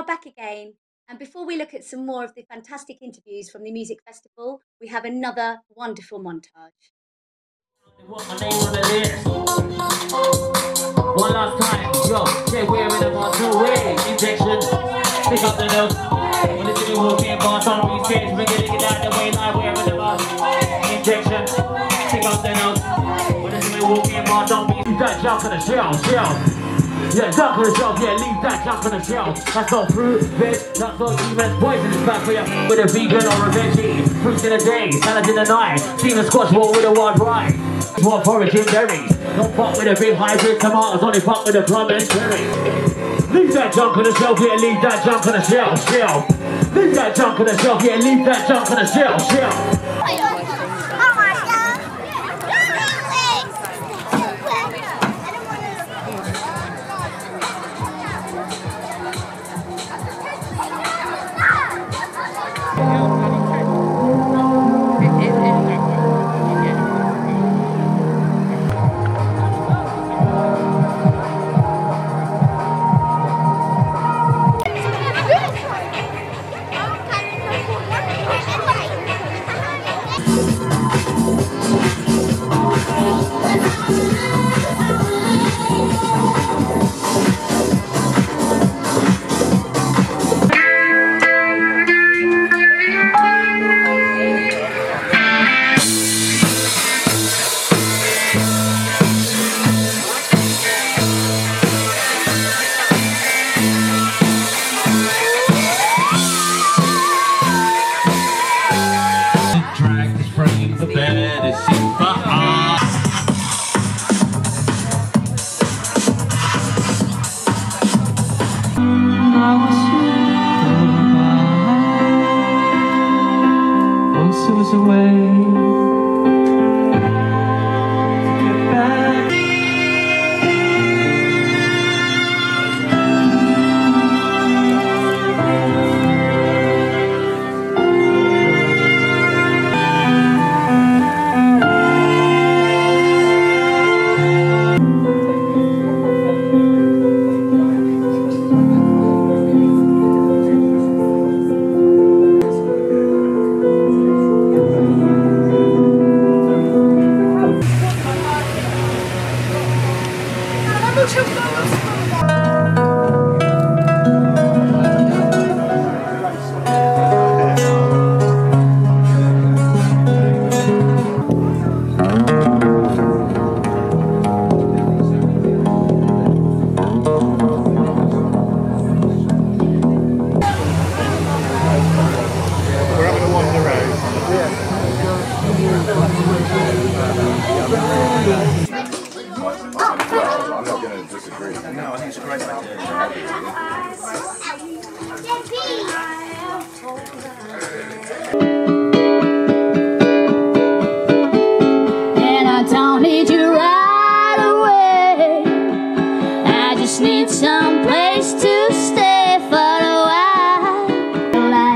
are back again. And before we look at some more of the fantastic interviews from the music festival, we have another wonderful montage. One last time, yo, boss, no way, injection, pick up the. When city walking boss on the stage, we're out the way, like boss. Injection, pick up the. When that jump in the shell, shell. Yeah, jump on the shelf, yeah, leave that jump on the shelf. That's not fruit, bitch, that's not demons, poison is bad for you. With a vegan or a veggie, fruits in the day, salad in the night, steaming squash ball with a wild rye. What forage in berries, don't fuck with a big hybrid tomatoes, only fuck with the plum and cherry. Leave that junk on the shelf, yeah, leave that junk on the shelf, shelf. Leave that junk on the shelf, yeah, leave that junk on the shelf, shelf.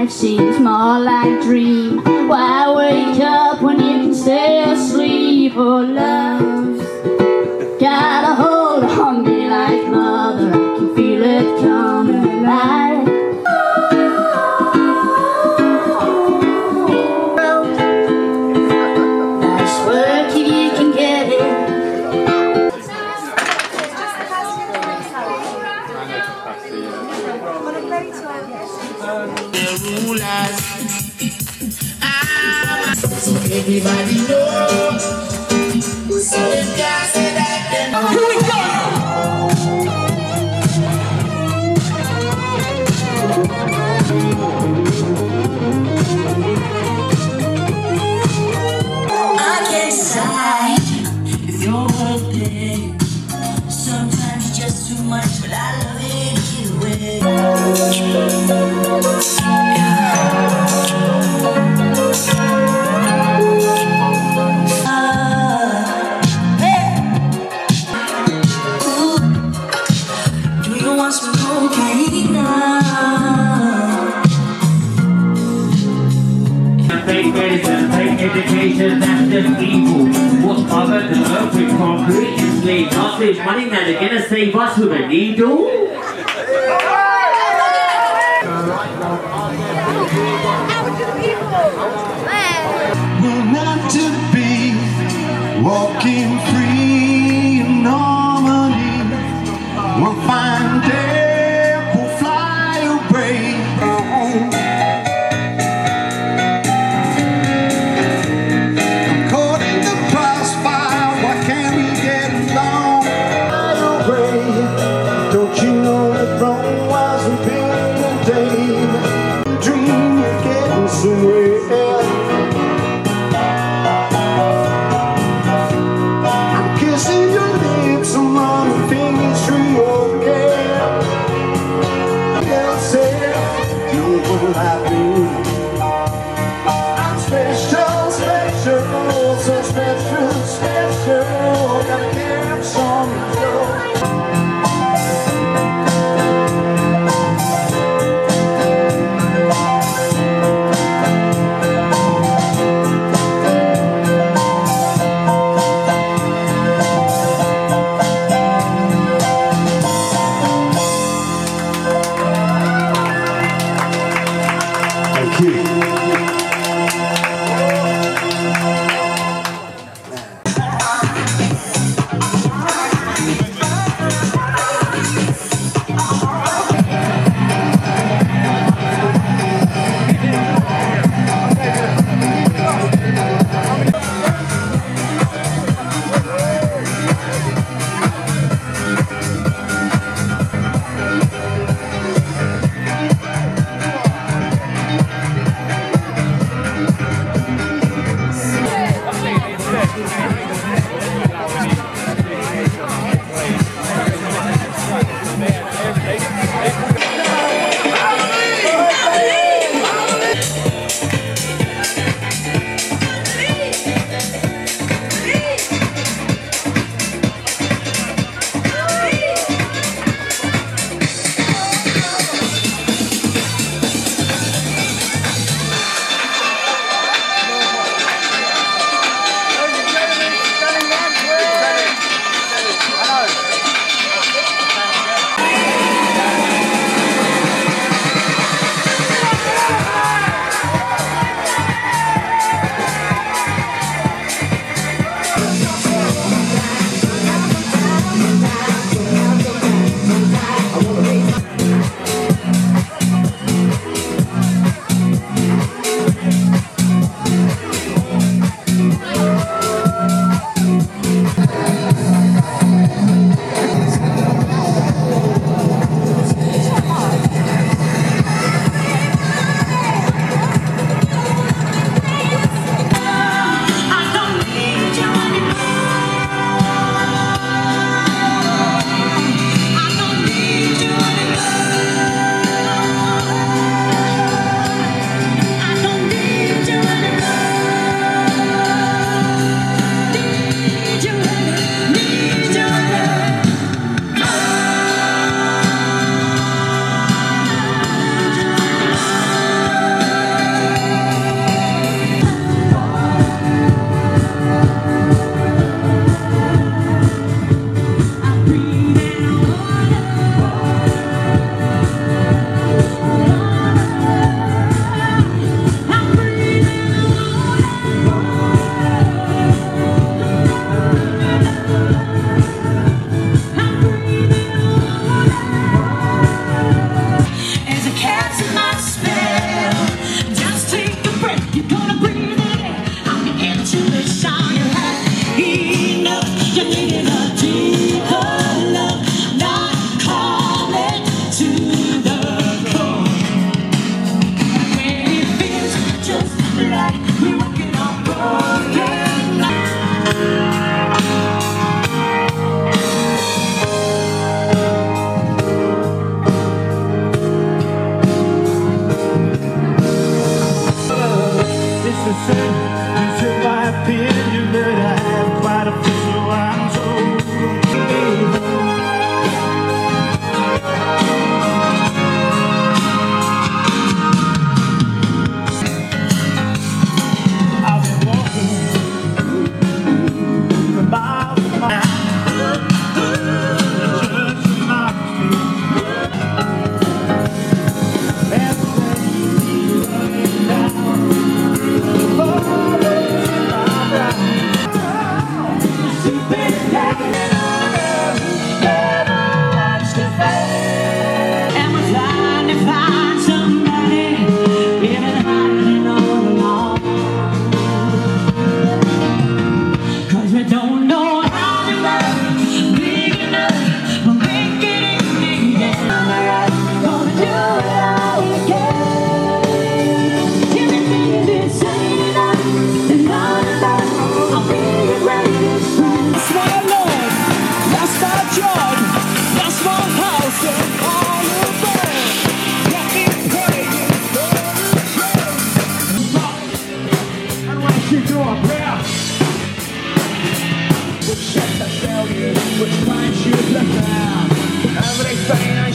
Life seems more like dream. Why wake up when you can stay asleep? Oh, love, Everybody education, that's just evil. What's other than earth concrete and slave? Not this money, now they're gonna save us with a needle?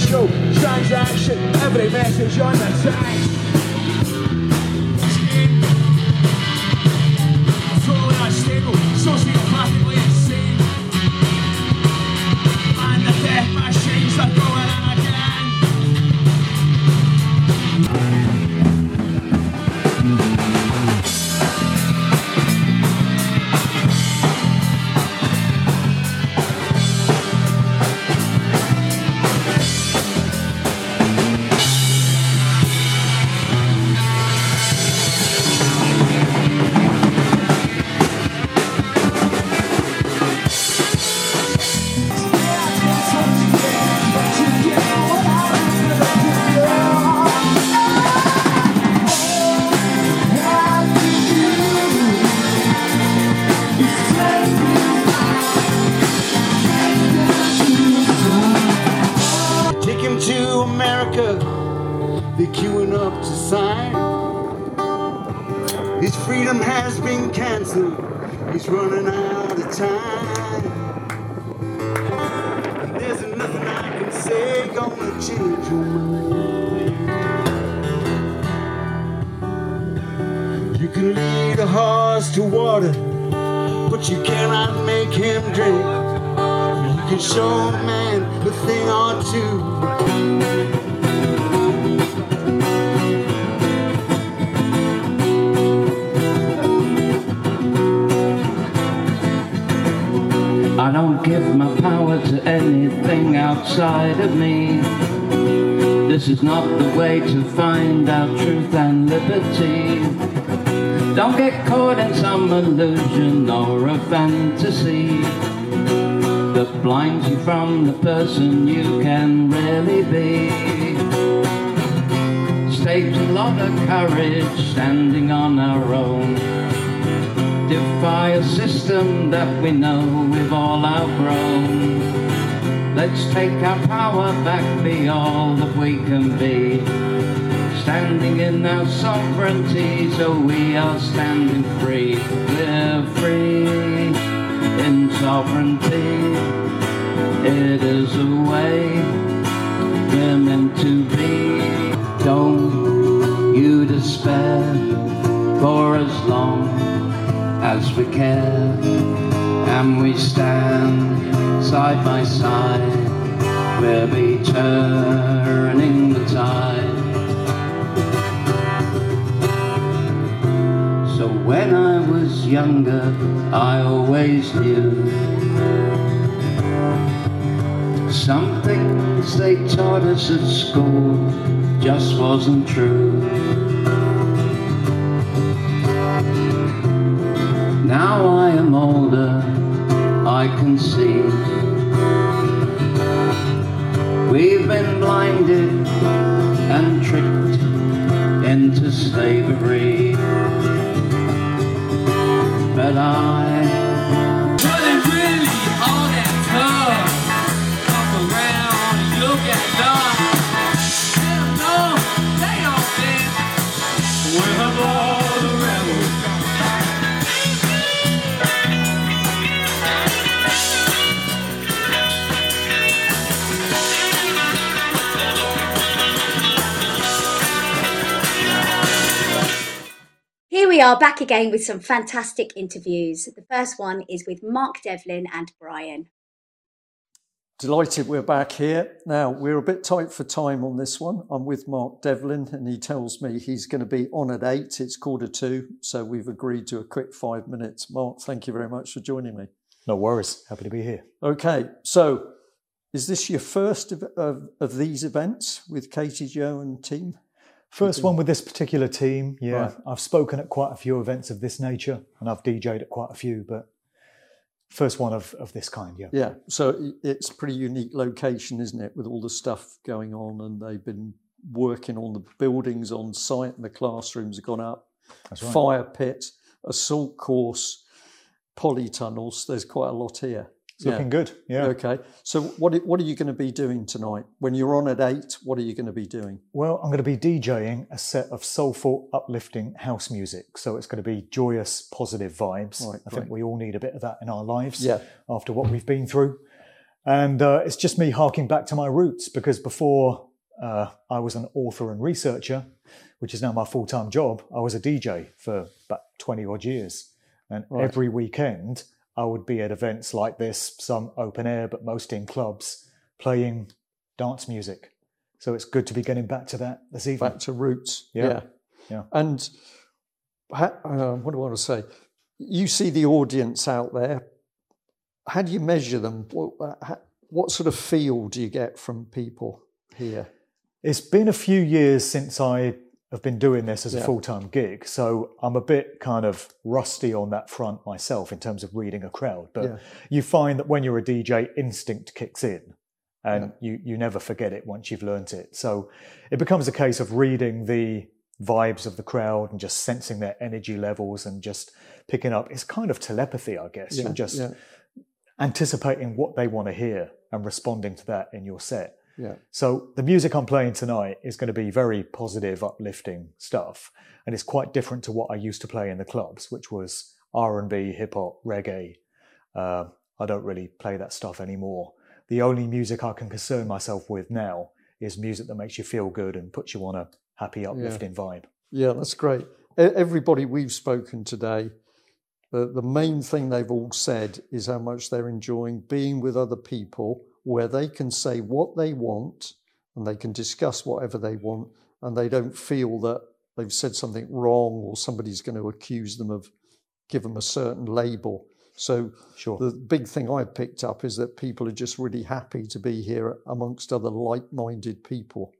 Transaction, every message on the text. Courage standing on our own defy a system that we know we've all outgrown. Let's take our power back, be all that we can be. Standing in our sovereignty, so we are standing free. We're free in sovereignty. They taught us at school just wasn't true we are back again with some fantastic interviews. The first one is with Mark Devlin and Brian. Delighted we're back here. Now, we're a bit tight for time on this one. I'm with Mark Devlin, and he tells me he's going to be on at eight. It's quarter two, so we've agreed to a quick five minutes. Mark, thank you very much for joining me. No worries. Happy to be here. Okay, so is this your first of, of, of these events with Katie Joe and team? First one with this particular team. Yeah, Right. I've spoken at quite a few events of this nature, and I've DJ'd at quite a few, but first one of, of this kind. Yeah. Yeah, so it's a pretty unique location, isn't it, with all the stuff going on, and they've been working on the buildings on site, and the classrooms have gone up, That's right. fire pit, assault course, polytunnels. There's quite a lot here. It's looking good. Yeah. Okay. So what are- what are you going to be doing tonight? When you're on at eight, what are you going to be doing? Well, I'm going to be DJing a set of soulful, uplifting house music. So it's going to be joyous, positive vibes. Right, I think we all need a bit of that in our lives Yeah. after what we've been through. And uh, it's just me harking back to my roots because before uh, I was an author and researcher, which is now my full time job, I was a DJ for about 20 odd years. And Right. every weekend, I would be at events like this, some open air, but most in clubs, playing dance music. So it's good to be getting back to that this evening. Back to roots. Yeah. Yeah. And ha- uh, what do I want to say? You see the audience out there. How do you measure them? What, what sort of feel do you get from people here? It's been a few years since I have been doing this as a full time gig, so I'm a bit kind of rusty on that front myself in terms of reading a crowd. But Yeah. you find that when you're a DJ, instinct kicks in and you, you never forget it once you've learnt it. So it becomes a case of reading the vibes of the crowd and just sensing their energy levels and just picking up. It's kind of telepathy, I guess. Yeah, You're just yeah. anticipating what they want to hear and responding to that in your set. Yeah. So the music I'm playing tonight is going to be very positive, uplifting stuff, and it's quite different to what I used to play in the clubs, which was R and B, hip hop, reggae. Uh, I don't really play that stuff anymore. The only music I can concern myself with now is music that makes you feel good and puts you on a happy, uplifting vibe. Yeah, that's great. Everybody we've spoken today, the, the main thing they've all said is how much they're enjoying being with other people where they can say what they want and they can discuss whatever they want and they don't feel that they've said something wrong or somebody's going to accuse them of give them a certain label. So Sure. the big thing I've picked up is that people are just really happy to be here amongst other like-minded people.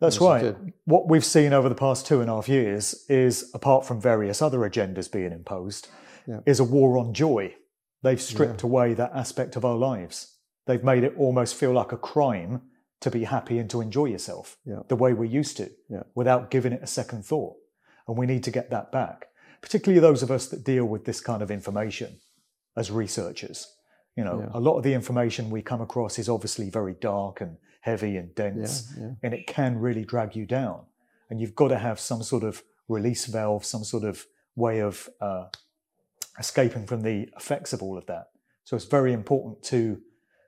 That's right. good. What we've seen over the past two and a half years is, apart from various other agendas being imposed, Yeah. is a war on joy. They've stripped away that aspect of our lives. They've made it almost feel like a crime to be happy and to enjoy yourself Yeah. the way we're used to Yeah. without giving it a second thought. And we need to get that back, particularly those of us that deal with this kind of information as researchers. You know, Yeah. a lot of the information we come across is obviously very dark and heavy and dense, and it can really drag you down. And you've got to have some sort of release valve, some sort of way of uh, escaping from the effects of all of that. So it's very important to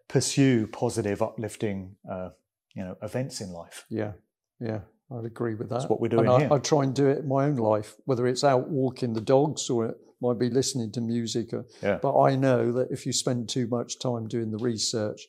pursue positive, uplifting, uh, you know, events in life. Yeah, yeah, I'd agree with that. That's what we're doing and I, here. I try and do it in my own life, whether it's out walking the dogs or it might be listening to music. Or, Yeah. But I know that if you spend too much time doing the research,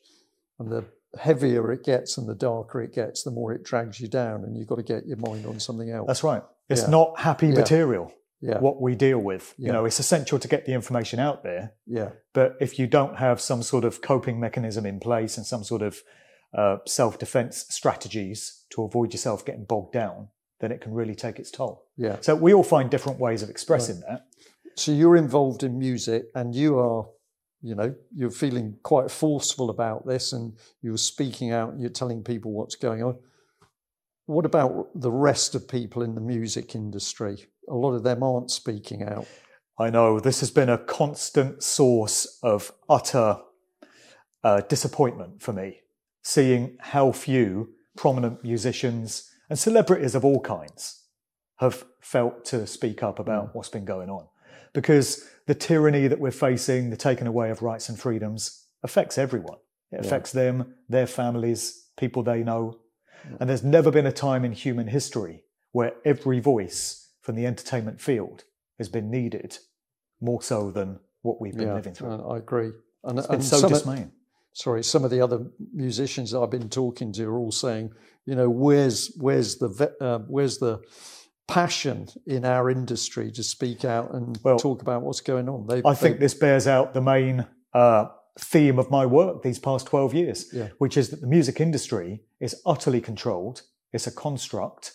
and the heavier it gets and the darker it gets, the more it drags you down, and you've got to get your mind on something else. That's right. It's Yeah. not happy Yeah. material. Yeah. What we deal with, you know, it's essential to get the information out there. yeah, But if you don't have some sort of coping mechanism in place and some sort of uh, self defense strategies to avoid yourself getting bogged down, then it can really take its toll. yeah. So we all find different ways of expressing that. So you're involved in music, and you are, you know, you're feeling quite forceful about this, and you're speaking out, and you're telling people what's going on. What about the rest of people in the music industry? A lot of them aren't speaking out. I know this has been a constant source of utter uh, disappointment for me, seeing how few prominent musicians and celebrities of all kinds have felt to speak up about what's been going on. Because the tyranny that we're facing, the taking away of rights and freedoms, affects everyone. It affects them, their families, people they know. And there's never been a time in human history where every voice from the entertainment field has been needed more so than what we've been living through. I I agree. And, It's been and so some of- dismaying. sorry, some of the other musicians I've been talking to are all saying, you know, where's where's the uh, where's the passion in our industry to speak out and Well, talk about what's going on? They, I think this bears out the main uh, theme of my work these past 12 years, Yeah. which is that the music industry is utterly controlled. It's a construct.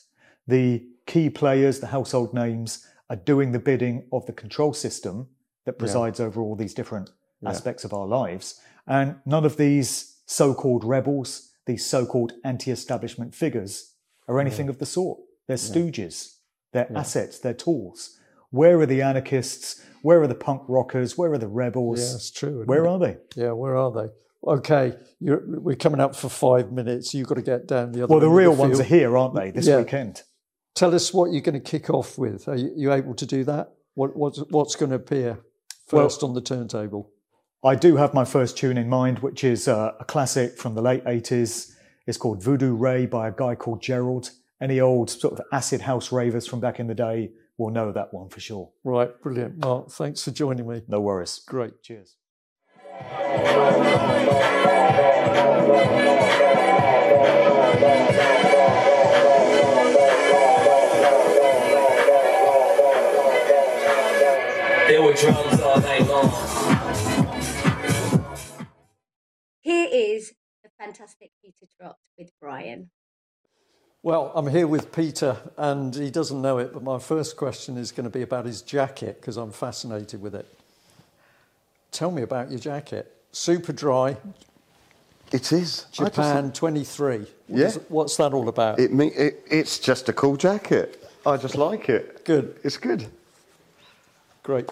The key players, the household names, are doing the bidding of the control system that presides over all these different aspects of our lives. And none of these so called rebels, these so called anti establishment figures, are anything of the sort. They're stooges, they're assets, they're tools. Where are the anarchists? Where are the punk rockers? Where are the rebels? Yeah, it's true. Where it? are they? Yeah, where are they? Okay, you're, we're coming up for five minutes. You've got to get down the other. Well, the real ones are here, aren't they? This Yeah. weekend. Tell us what you're going to kick off with. Are you, you able to do that? What, what's, what's going to appear Well- first on the turntable? I do have my first tune in mind, which is uh, a classic from the late 80s. It's called Voodoo Ray by a guy called Gerald. Any old sort of acid house ravers from back in the day will know that one for sure. Right, brilliant. Mark, thanks for joining me. No worries. Great. Cheers. There were drums all night long. Here is the fantastic Peter Trott with Brian. Well, I'm here with Peter, and he doesn't know it, but my first question is going to be about his jacket because I'm fascinated with it. Tell me about your jacket. Superdry, It is. I just- Japan 23. What Yeah. is- what's that all about? it, me, it, it's just a cool jacket. I just like it. Good. It's good. Great.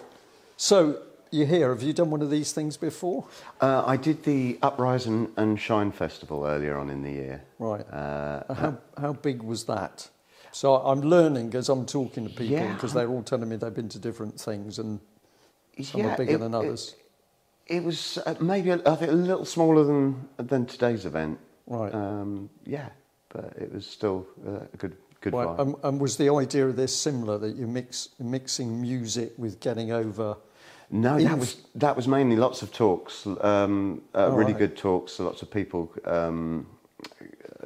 So, you're here. Have you done one of these things before? Uh, I did the Uprising and Shine Festival earlier on in the year. Right. Uh, how, how big was that? So I'm learning as I'm talking to people because I'm- they're all telling me they've been to different things and some Yeah, are bigger it- than others. It was uh, maybe a, I think a little smaller than than today's event. Right. Um, yeah, but it was still uh, a good good Right. vibe. And, and was the idea of this similar that you mix mixing music with getting over? No, that was that was mainly lots of talks, um, uh, Oh, really right. good talks. Lots of people, um,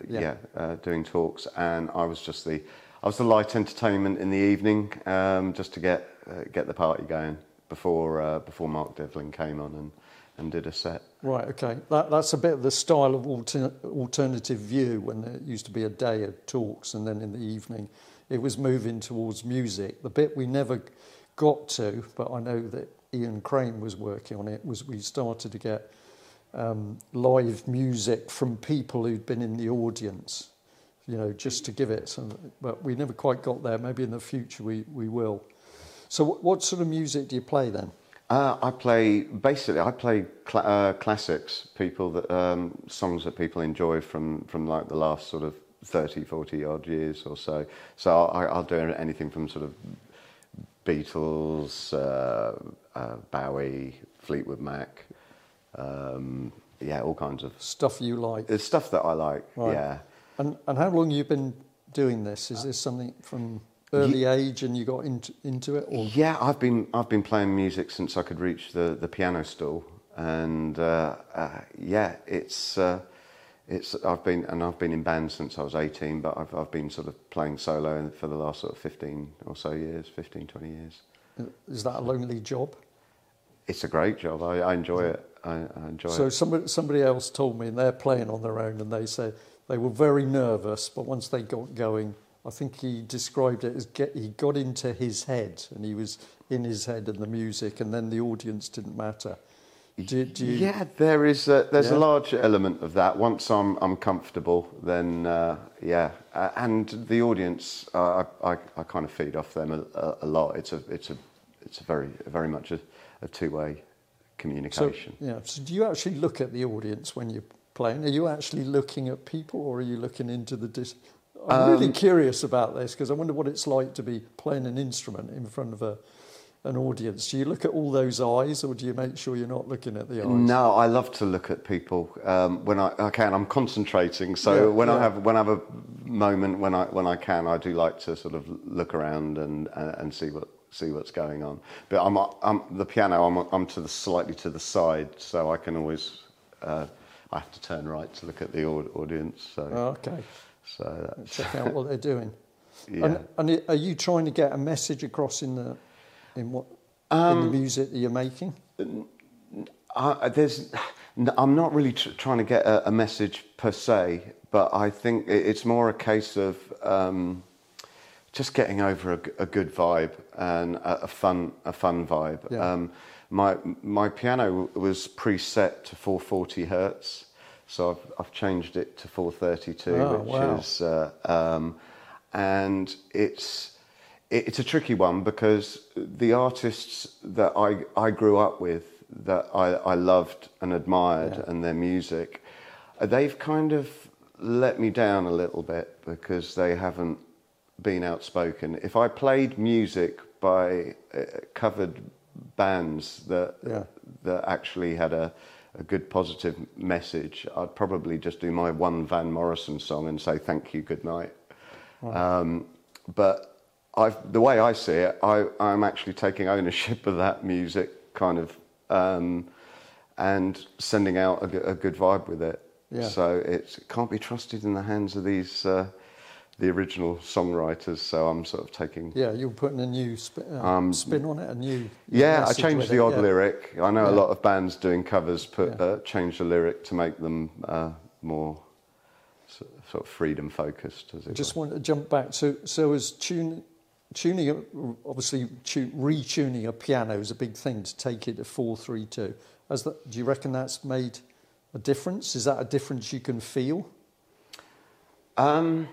Yeah. yeah, uh, doing talks, and I was just the I was the light entertainment in the evening, um, just to get uh, get the party going before uh, before Mark Devlin came on and, and did a set. Right. Okay. That, that's a bit of the style of alter, alternative view when there used to be a day of talks and then in the evening it was moving towards music. The bit we never got to, but I know that Ian Crane was working on it, was we started to get um, live music from people who'd been in the audience, you know, just to give it some, but we never quite got there. Maybe in the future we, we will. So what, what sort of music do you play then? Uh, I play basically I play cl- uh, classics, people that um, songs that people enjoy from from like the last sort of 30, 40 odd years or so. So I, I'll do anything from sort of Beatles, uh, uh, Bowie, Fleetwood Mac, um, yeah, all kinds of Stuff you like? it's stuff that I like. Right. Yeah. And, and how long you've been doing this? Is this something from early age and you got into, into it? Or Yeah, I've been I've been playing music since I could reach the, the piano stool, and uh, uh, yeah, it's uh, it's I've been and I've been in bands since I was 18, but I've I've been sort of playing solo for the last sort of 15 or so years, 15, 20 years. is that a lonely job? It's a great job. I, I enjoy it. I, I enjoy So it. somebody, somebody else told me, and they're playing on their own, and they said they were very nervous, but once they got going, I think he described it as get, he got into his head, and he was in his head and the music, and then the audience didn't matter. Do, do you, Yeah, there is a, there's Yeah. a large element of that. Once I'm I'm comfortable, then uh, yeah, uh, and the audience, uh, I, I I kind of feed off them a, a, a lot. It's a it's a it's a very very much a, a two way So, communication. yeah. So do you actually look at the audience when you're playing? Are you actually looking at people, or are you looking into the? Dis- I'm really Um, curious about this because I wonder what it's like to be playing an instrument in front of a an audience. Do you look at all those eyes, or do you make sure you're not looking at the eyes? No, I love to look at people um, when I, I can. I'm concentrating, so Yeah, when I have when I have a moment when I when I can, I do like to sort of look around and and, and see what see what's going on. But I'm I'm the piano. I'm I'm to the slightly to the side, so I can always uh, I have to turn right to look at the audience. So Oh, okay. so Check out what they're doing. Yeah. And, and are you trying to get a message across in the in what in Um, the music that you're making? I, there's, I'm not really tr- trying to get a, a message per se, but I think it's more a case of um, just getting over a good vibe and a, a fun, a fun vibe. Yeah. Um, my my piano was preset to 440 hertz, so I've, I've changed it to 432, Oh, which wow. is uh, um, and it's it, it's a tricky one because the artists that I, I grew up with, that I, I loved and admired, and their music, uh, they've kind of let me down a little bit because they haven't been outspoken. If I played music by uh, covered bands that Yeah. that actually had a, a good positive message, I'd probably just do my one Van Morrison song and say thank you, good night. Um, but I've, the way I see it, I, I'm actually taking ownership of that music, kind of, um, and sending out a, a good vibe with it. Yeah. So it can't be trusted in the hands of these, uh, the original songwriters. So I'm sort of taking. Yeah, you're putting a new spin, uh, Um, spin on it, a new. Yeah, I changed the it, odd yeah. lyric. I know a lot of bands doing covers put uh, change the lyric to make them uh, more sort of freedom focused. As I it just were. want to jump back. So, so as tune, tuning, obviously tu- retuning a piano is a big thing to take it to four three two. As that, do you reckon that's made a difference? Is that a difference you can feel? Um,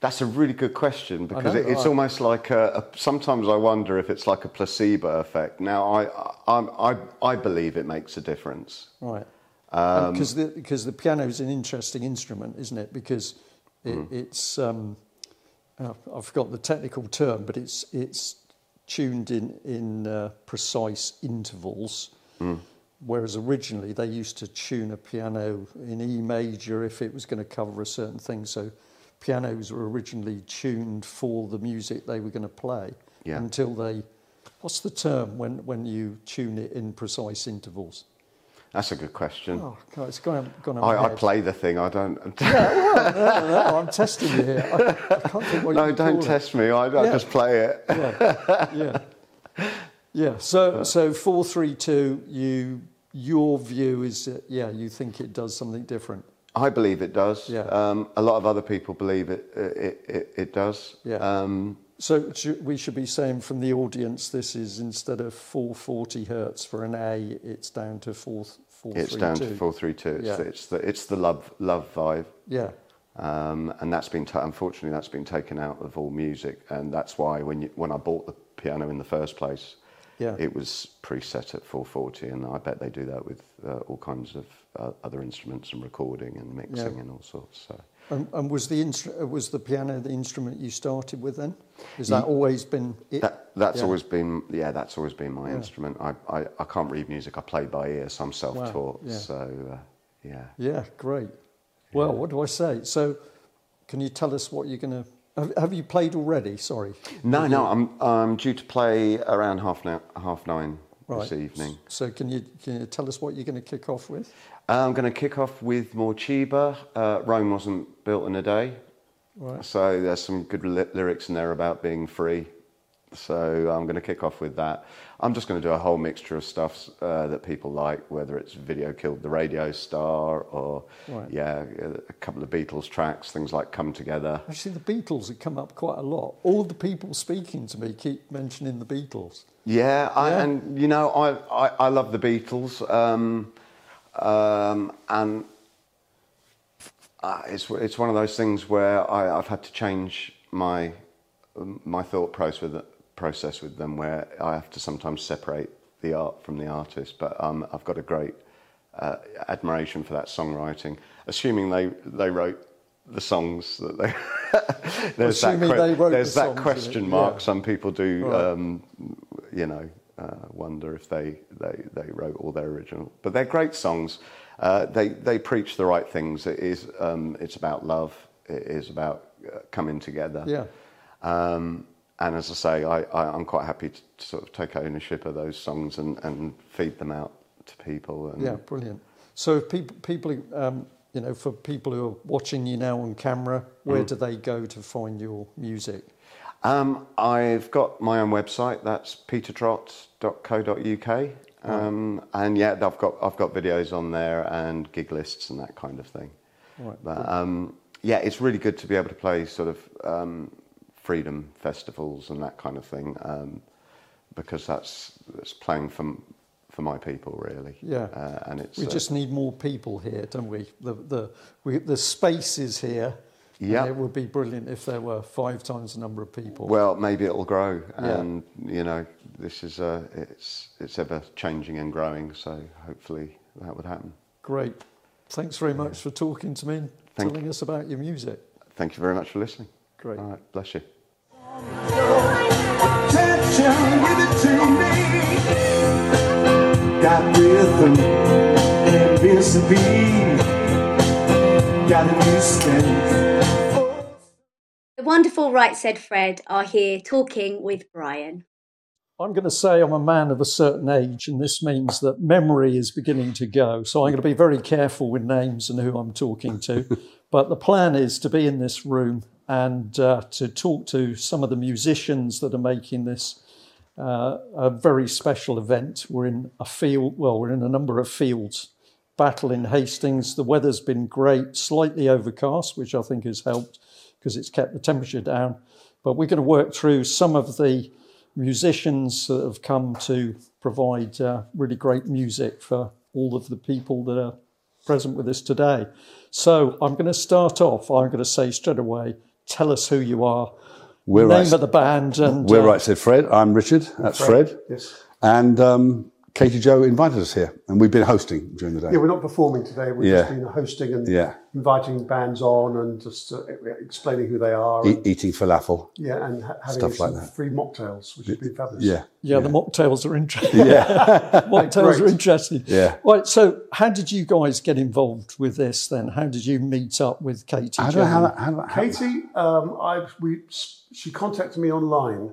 that's a really good question because know, it, it's I- almost like a, a, sometimes I wonder if it's like a placebo effect. Now I I, I I believe it makes a difference. Right. Um, Because the because the piano is an interesting instrument, isn't it? Because it, Mm. it's um, oh, I forgot the technical term, but it's it's tuned in in uh, precise intervals. Mm. Whereas originally they used to tune a piano in E major if it was going to cover a certain thing. So pianos were originally tuned for the music they were going to play Yeah. until they. What's the term when, when you tune it in precise intervals? That's a good question. Oh, God, it's gone, gone I, I play the thing. I don't. no, no, I'm testing you here. I, I can't think what no, don't call it. test me. I, I Yeah. just play it. Yeah, yeah, yeah. So, so four, three, two. You, your view is that yeah, you think it does something different. I believe it does. Yeah. Um, a lot of other people believe it. It, it, it does. Yeah. Um, So we should be saying from the audience, this is instead of 440 hertz for an A, it's down to four, four it's three, down two. to four three two. It's, Yeah. the, it's the it's the love love vibe. Yeah, Um, and that's been ta- unfortunately that's been taken out of all music, and that's why when you, when I bought the piano in the first place, Yeah. it was preset at 440, and I bet they do that with uh, all kinds of uh, other instruments and recording and mixing Yeah. and all sorts. So and, and was the instru- was the piano the instrument you started with then? Has that always been it? that that's Yeah. always been yeah that's always been my Yeah. instrument. I, I I can't read music. I play by ear, so I'm self-taught. yeah. So uh, yeah. Yeah, great. Well, what do I say? So, can you tell us what you're going to? Have, have you played already? Sorry. No, Have no, you- I'm I'm due to play around half now, half nine Right. this evening. So, can you can you tell us what you're going to kick off with? Uh, I'm going to kick off with Morcheeba. Uh, Rome wasn't built in a day. Right. So there's some good ly- lyrics in there about being free. So I'm going to kick off with that. I'm just going to do a whole mixture of stuff uh, that people like, whether it's Video Killed the Radio Star or, Right. yeah, a couple of Beatles tracks, things like Come Together. Actually, the Beatles have come up quite a lot. All the people speaking to me keep mentioning the Beatles. Yeah, I, Yeah. and you know, I, I, I love the Beatles, um, um, and uh, it's it's one of those things where I, I've had to change my my thought process with process with them, where I have to sometimes separate the art from the artist. But um, I've got a great uh, admiration for that songwriting, assuming they they wrote the songs that they. there's Assuming that, wrote there's the that songs, question yeah. mark. Some people do, Right. um, you know, uh, wonder if they, they, they wrote all their original. But they're great songs. Uh, they, they preach the right things. It is, um, it's about love. It is about uh, coming together. Yeah. Um, and as I say, I, I, I'm quite happy to, to sort of take ownership of those songs and, and feed them out to people. And Yeah, brilliant. So, if people, people, um, you know, for people who are watching you now on camera, where Mm. do they go to find your music? Um, I've got my own website. That's petertrott.co.uk. Um, and yeah, I've got I've got videos on there and gig lists and that kind of thing. Right, But um, yeah, it's really good to be able to play sort of um, freedom festivals and that kind of thing um, because that's that's playing for for my people really. Yeah. uh, and it's We uh, just need more people here, don't we? The the we, the space is here, Yeah. it would be brilliant if there were five times the number of people. Well, maybe it'll grow, Yeah. and you know, this is uh, it's it's ever changing and growing. So hopefully that would happen. Great. Thanks very much for talking to me and Thank- telling us about your music. Thank you very much for listening. Great. All right, bless you. Attention, give it to me. Got rhythm and recipe. Got a new strength. Wonderful Right Said Fred are here talking with Brian. I'm going to say I'm a man of a certain age, and this means that memory is beginning to go. So I'm going to be very careful with names and who I'm talking to. but the plan is to be in this room and uh, to talk to some of the musicians that are making this uh, a very special event. We're in a field, well, we're in a number of fields. Battle in Hastings. The weather's been great, slightly overcast, which I think has helped because it's kept the temperature down. But we're going to work through some of the musicians that have come to provide uh, really great music for all of the people that are present with us today. So I'm going to start off. I'm going to say straight away, tell us who you are, We're name right. of the band, and We're uh, Right Said Fred. I'm Richard. That's Fred. Yes. And um, Katie Joe invited us here, and we've been hosting during the day. Yeah, we're not performing today. We've Yeah. just been hosting and Yeah. inviting bands on and just uh, explaining who they are. E- and, eating falafel. yeah, and ha- having Stuff like some that. free mocktails, which has been fabulous. Yeah. yeah, the mocktails are interesting. Yeah. mocktails are interesting. Yeah. Right. So, how did you guys get involved with this then? How did you meet up with Katie? I don't know how that. How, that- how, Katie, um, I, we, she contacted me online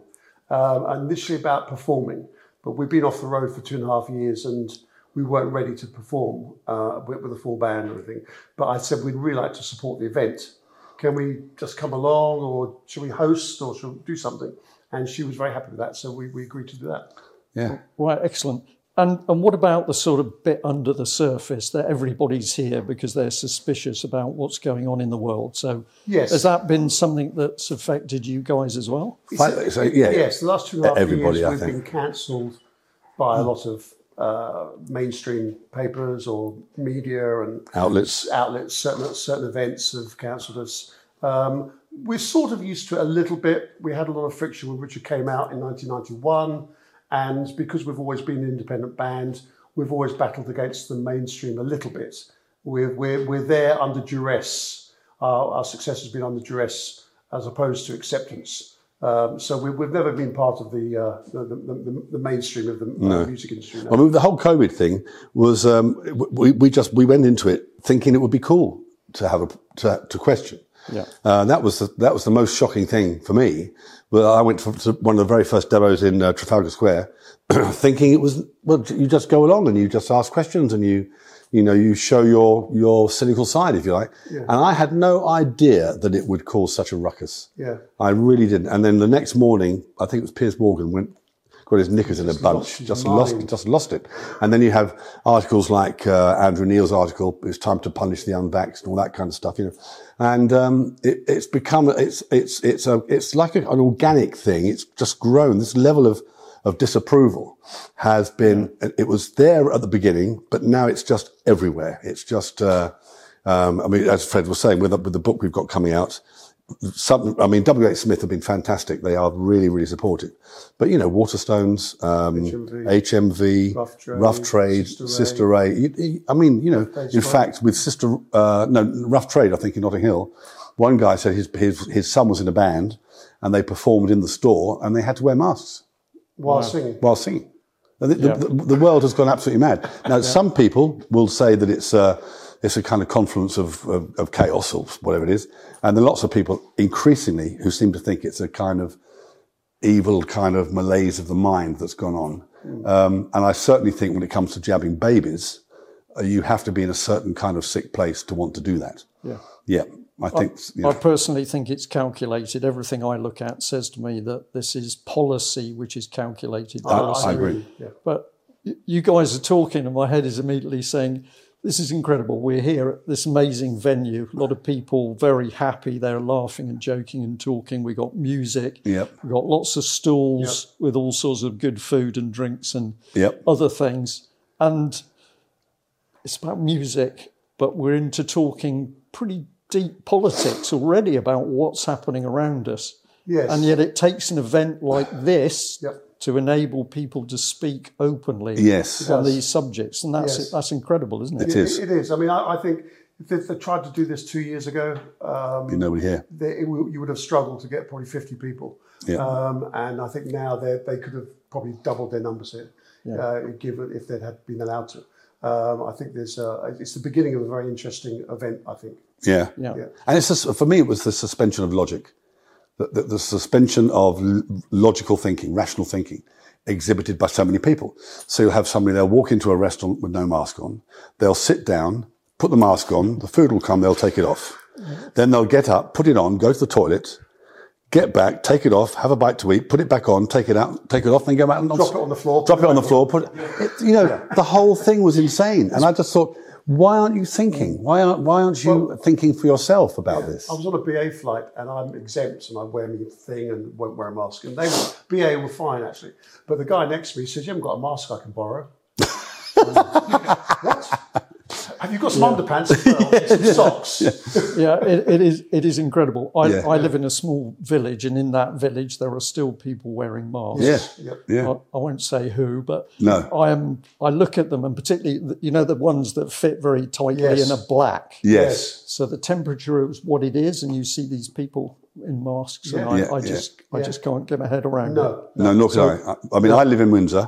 um, initially about performing, but we've been off the road for two and a half years and we weren't ready to perform uh, with, with a full band or anything. But I said we'd really like to support the event. Can we just come along or should we host or should we do something? And she was very happy with that, so we, we agreed to do that. yeah. Right, excellent. And and what about the sort of bit under the surface that everybody's here because they're suspicious about what's going on in the world? So Yes. has that been something that's affected you guys as well? Fi- so, yeah. Yes, the last two and a half Everybody, years I we've think. been cancelled by a lot of uh, mainstream papers or media and Outlets. outlets. Certain certain events have cancelled us. Um, we're sort of used to it a little bit. We had a lot of friction when Richard came out in 1991, and because we've always been an independent band, we've always battled against the mainstream a little bit. We're we're, we're there under duress. Our, our success has been under duress as opposed to acceptance. Um, so we, we've never been part of the uh, the, the, the, mainstream of the uh, music industry. no. I mean, the whole COVID thing was um, we, we just we went into it thinking it would be cool to have a to, to question. Yeah. Uh, that was the, that was the most shocking thing for me. Well, I went to, one of the very first demos in uh, Trafalgar Square, thinking it was well, you just go along and you just ask questions and you you know you show your your cynical side if you like. And I had no idea that it would cause such a ruckus. Yeah. I really didn't. And then the next morning, I think it was Piers Morgan went got his knickers in a bunch, just lost just lost it. And then you have articles like uh, Andrew Neil's article, "It's time to punish the unvaxxed," and all that kind of stuff, you know. And um, it, it's become it's it's it's a it's like a, an organic thing. It's just grown. This level of of disapproval has been. It was there at the beginning, but now it's just everywhere. It's just. Uh, um, I mean, as Fred was saying, with the, with the book we've got coming out, some, I mean, WH Smith have been fantastic. They are really, really supportive. But, you know, Waterstones, um, HMV, Rough Trade, Rough Trade, Sister Sister, Ray. Ray. You- you- I mean, you know, Days in Fire. fact, with Sister, uh, no, Rough Trade, I think in Notting Hill, one guy said his, his, his son was in a band and they performed in the store and they had to wear masks While singing. while singing. And The, the, the, the world has gone absolutely mad. Now, some people will say that it's a, it's a kind of confluence of, of, of chaos or whatever it is. And there are lots of people increasingly who seem to think it's a kind of evil kind of malaise of the mind that's gone on. Um, and I certainly think when it comes to jabbing babies, uh, you have to be in a certain kind of sick place to want to do that. Yeah. Yeah. I think, you know, I personally think it's calculated. Everything I look at says to me that this is policy which is calculated. I, policy. I agree. But you guys are talking, and my head is immediately saying, This is incredible. We're here at this amazing venue. A lot of people very happy. They're laughing and joking and talking. We've got music. Yep. We've got lots of stalls with all sorts of good food and drinks and Yep. other things. And it's about music, but we're into talking pretty deep politics already about what's happening around us. Yes. And yet it takes an event like this Yep. To enable people to speak openly Yes. on It does. these subjects. And that's Yes. that's incredible, isn't it? It is. It, it is. I mean, I, I think if they, they tried to do this two years ago, um, Be nobody here. they, it, you would have struggled to get probably 50 people. Yeah. Um, and I think now they they could have probably doubled their numbers here, uh, given if they'd had been allowed to. Um, I think there's uh, it's the beginning of a very interesting event. I think. Yeah. Yeah. Yeah. And it's just, for me, it was the suspension of logic, the, the, the suspension of logical thinking, rational thinking, exhibited by so many people. So you'll have somebody, they'll walk into a restaurant with no mask on, they'll sit down, put the mask on, the food will come, they'll take it off. Then they'll get up, put it on, go to the toilet, get back, take it off, have a bite to eat, put it back on, take it out, take it off, then go back and Drop it on the floor. drop it on the floor. Put it, you know, the whole thing was insane. And I just thought, why aren't you thinking? Why aren't why aren't you thinking for yourself about this? I was on a BA flight and I'm exempt and I wear my thing and won't wear a mask. And they were, BA were fine actually. But the guy next to me says, You haven't got a mask I can borrow. what? Have you got some underpants as well? and some socks? yeah, it, it is. It is incredible. I, Yeah. I live in a small village, and in that village, there are still people wearing masks. Yeah, Yep. yeah. I, I won't say who, but No. I am. I look at them, and particularly, you know, the ones that fit very tightly Yes. and are black. Yes. So the temperature is what it is, and you see these people in masks, and I, Yeah, I yeah. just, I just can't get my head around it. No. No, nor can I. I. I mean, I live in Windsor.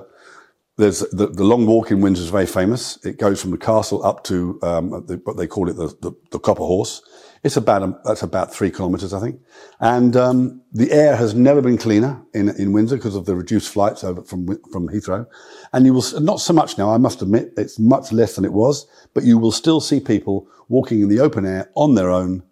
There's the, the long walk in Windsor is very famous. It goes from the castle up to um, the, what they call it, the, the, the Copper Horse. It's about a, that's about three kilometres, I think. And um, the air has never been cleaner in, in Windsor because of the reduced flights over from from Heathrow. And you will s- not so much now. I must admit, it's much less than it was. But you will still see people walking in the open air on their own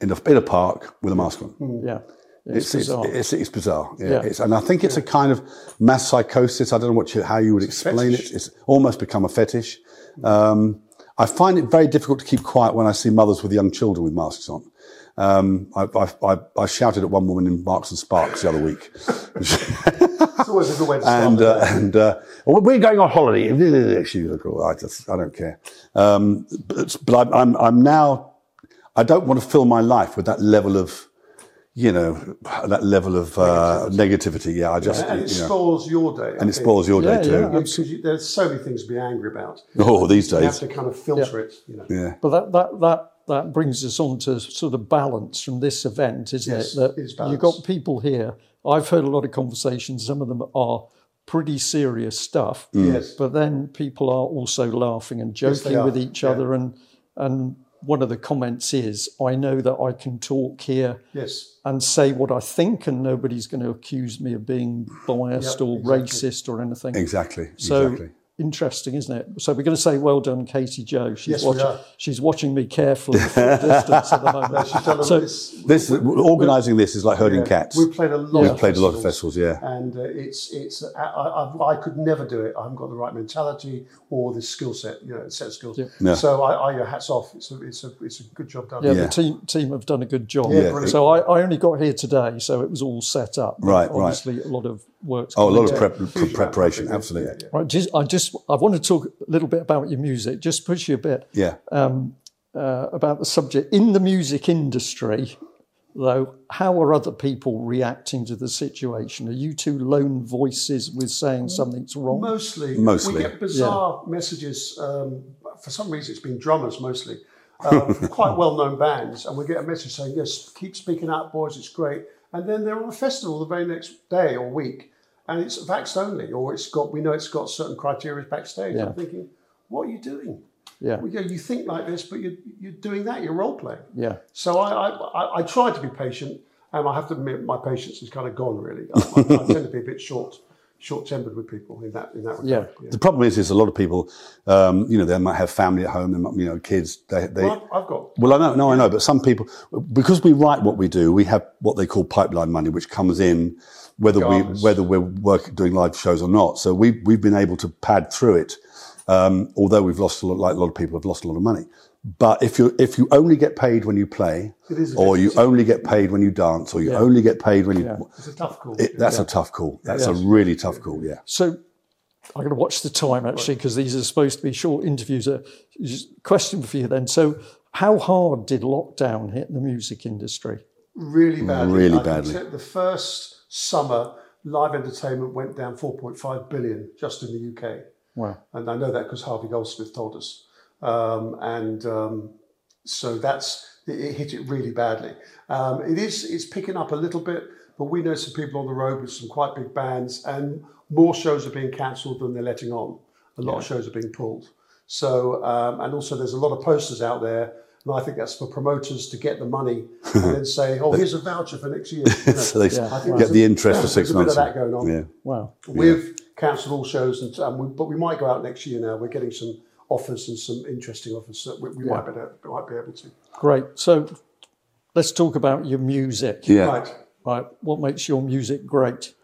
in a, in a park with a mask on. Yeah, It's, it's, it's, bizarre. it's, it's bizarre. Yeah. Yeah. It's, and I think it's a kind of mass psychosis. I don't know what you, how you would explain it. It's almost become a fetish. Um, I find it very difficult to keep quiet when I see mothers with young children with masks on. Um, I, I, I, I shouted at one woman in Marks and Sparks the other week. It's always a good way to start. and uh, and uh, we're going on holiday. She was like, "Oh, I just I don't care. Um, but but I'm, I'm I'm now I don't want to fill my life with that level of you know that level of uh, negativity. Yeah, I just and it you know, spoils your day. And it spoils your day Yeah, too. yeah. Because you, there's so many things to be angry about. Oh, these days You have to kind of filter it. You know. yeah, But that that that that brings us on to sort of balance from this event, isn't Yes, it? That it is you've got people here. I've heard a lot of conversations. Some of them are pretty serious stuff. Mm. Yes. But then people are also laughing and Yes, joking with each yeah. other, and and one of the comments is, "I know that I can talk here Yes. and say what I think, and nobody's going to accuse me of being biased Yeah, or exactly. racist or anything." exactly, So exactly. Interesting, isn't it? So we're going to say, "Well done, Katie Joe." She's Yes, we watching. are. She's watching me carefully from a distance at the moment. She's So- this- This organising this is like herding yeah, cats. We've played a lot. We've of played a lot of festivals, festivals, yeah. and uh, it's it's I, I, I could never do it. I haven't got the right mentality or the skill set, you know, set of skills. No. So I, I your hats off. It's a it's a it's a good job done. Yeah, Yeah. the team team have done a good job. Yeah, brilliant. so I, I only got here today, so it was all set up. But Right, right. Obviously, a lot of work's Oh, a lot of prep, pre- preparation, absolutely. yeah. Right, just, I just I want to talk a little bit about your music. Just push you a bit Yeah. um, uh, about the subject in the music industry. Though, how are other people reacting to the situation? Are you two lone voices with saying something's wrong? Mostly, Mostly. we get bizarre messages. Um, for some reason, it's been drummers mostly, um, quite well-known bands, and we get a message saying, "Yes, keep speaking out, boys. It's great." And then they're on a festival the very next day or week, and it's vaxxed only, or it's got we know it's got certain criteria backstage. Yeah. I'm thinking, what are you doing? Yeah, Well, yeah, you think like this, but you're, you're doing that. You're role playing. yeah. So I, I, I, I try to be patient, and I have to admit my patience is kind of gone. Really, I, I, I tend to be a bit short, short-tempered with people in that in that regard. Yeah. The problem is, is a lot of people, um, you know, they might have family at home, they might, you know, kids. They, they, Well, I've, I've got Well, I know, no, I know, but some people, because we write what we do, we have what they call pipeline money, which comes in whether Regardless. we whether we're work, doing live shows or not. So we we've been able to pad through it, um, although we've lost a lot, like a lot of people have lost a lot of money. But if you if you only get paid when you play, It is a or you only get paid when you dance, or you Yeah. only get paid when you, Yeah. it's a tough call. it, that's a tough call. That's a really tough call. Yeah. So I'm going to watch the time actually because these are supposed to be short interviews. A question for you then. So How hard did lockdown hit the music industry? Really badly. Really I can badly. The first summer, live entertainment went down 4.5 billion just in the UK. Wow. And I know that because Harvey Goldsmith told us. Um, and um, so that's it, it hit it really badly. Um, it is it's picking up a little bit, but we know some people on the road with some quite big bands, and more shows are being cancelled than they're letting on. A lot of shows are being pulled. So um, and also there's a lot of posters out there. And I think that's for promoters to get the money and then say, "Oh, here's a voucher for next year." You know, so they I think get there's the interest for six months. there's months. A bit of that going on. Yeah. Wow. We've cancelled all shows, and, um, we, but we might go out next year. Now we're getting some offers and some interesting offers that we, we might, be, able- might be able to. Great. So let's talk about your music. Yeah. Right. Right. What makes your music great?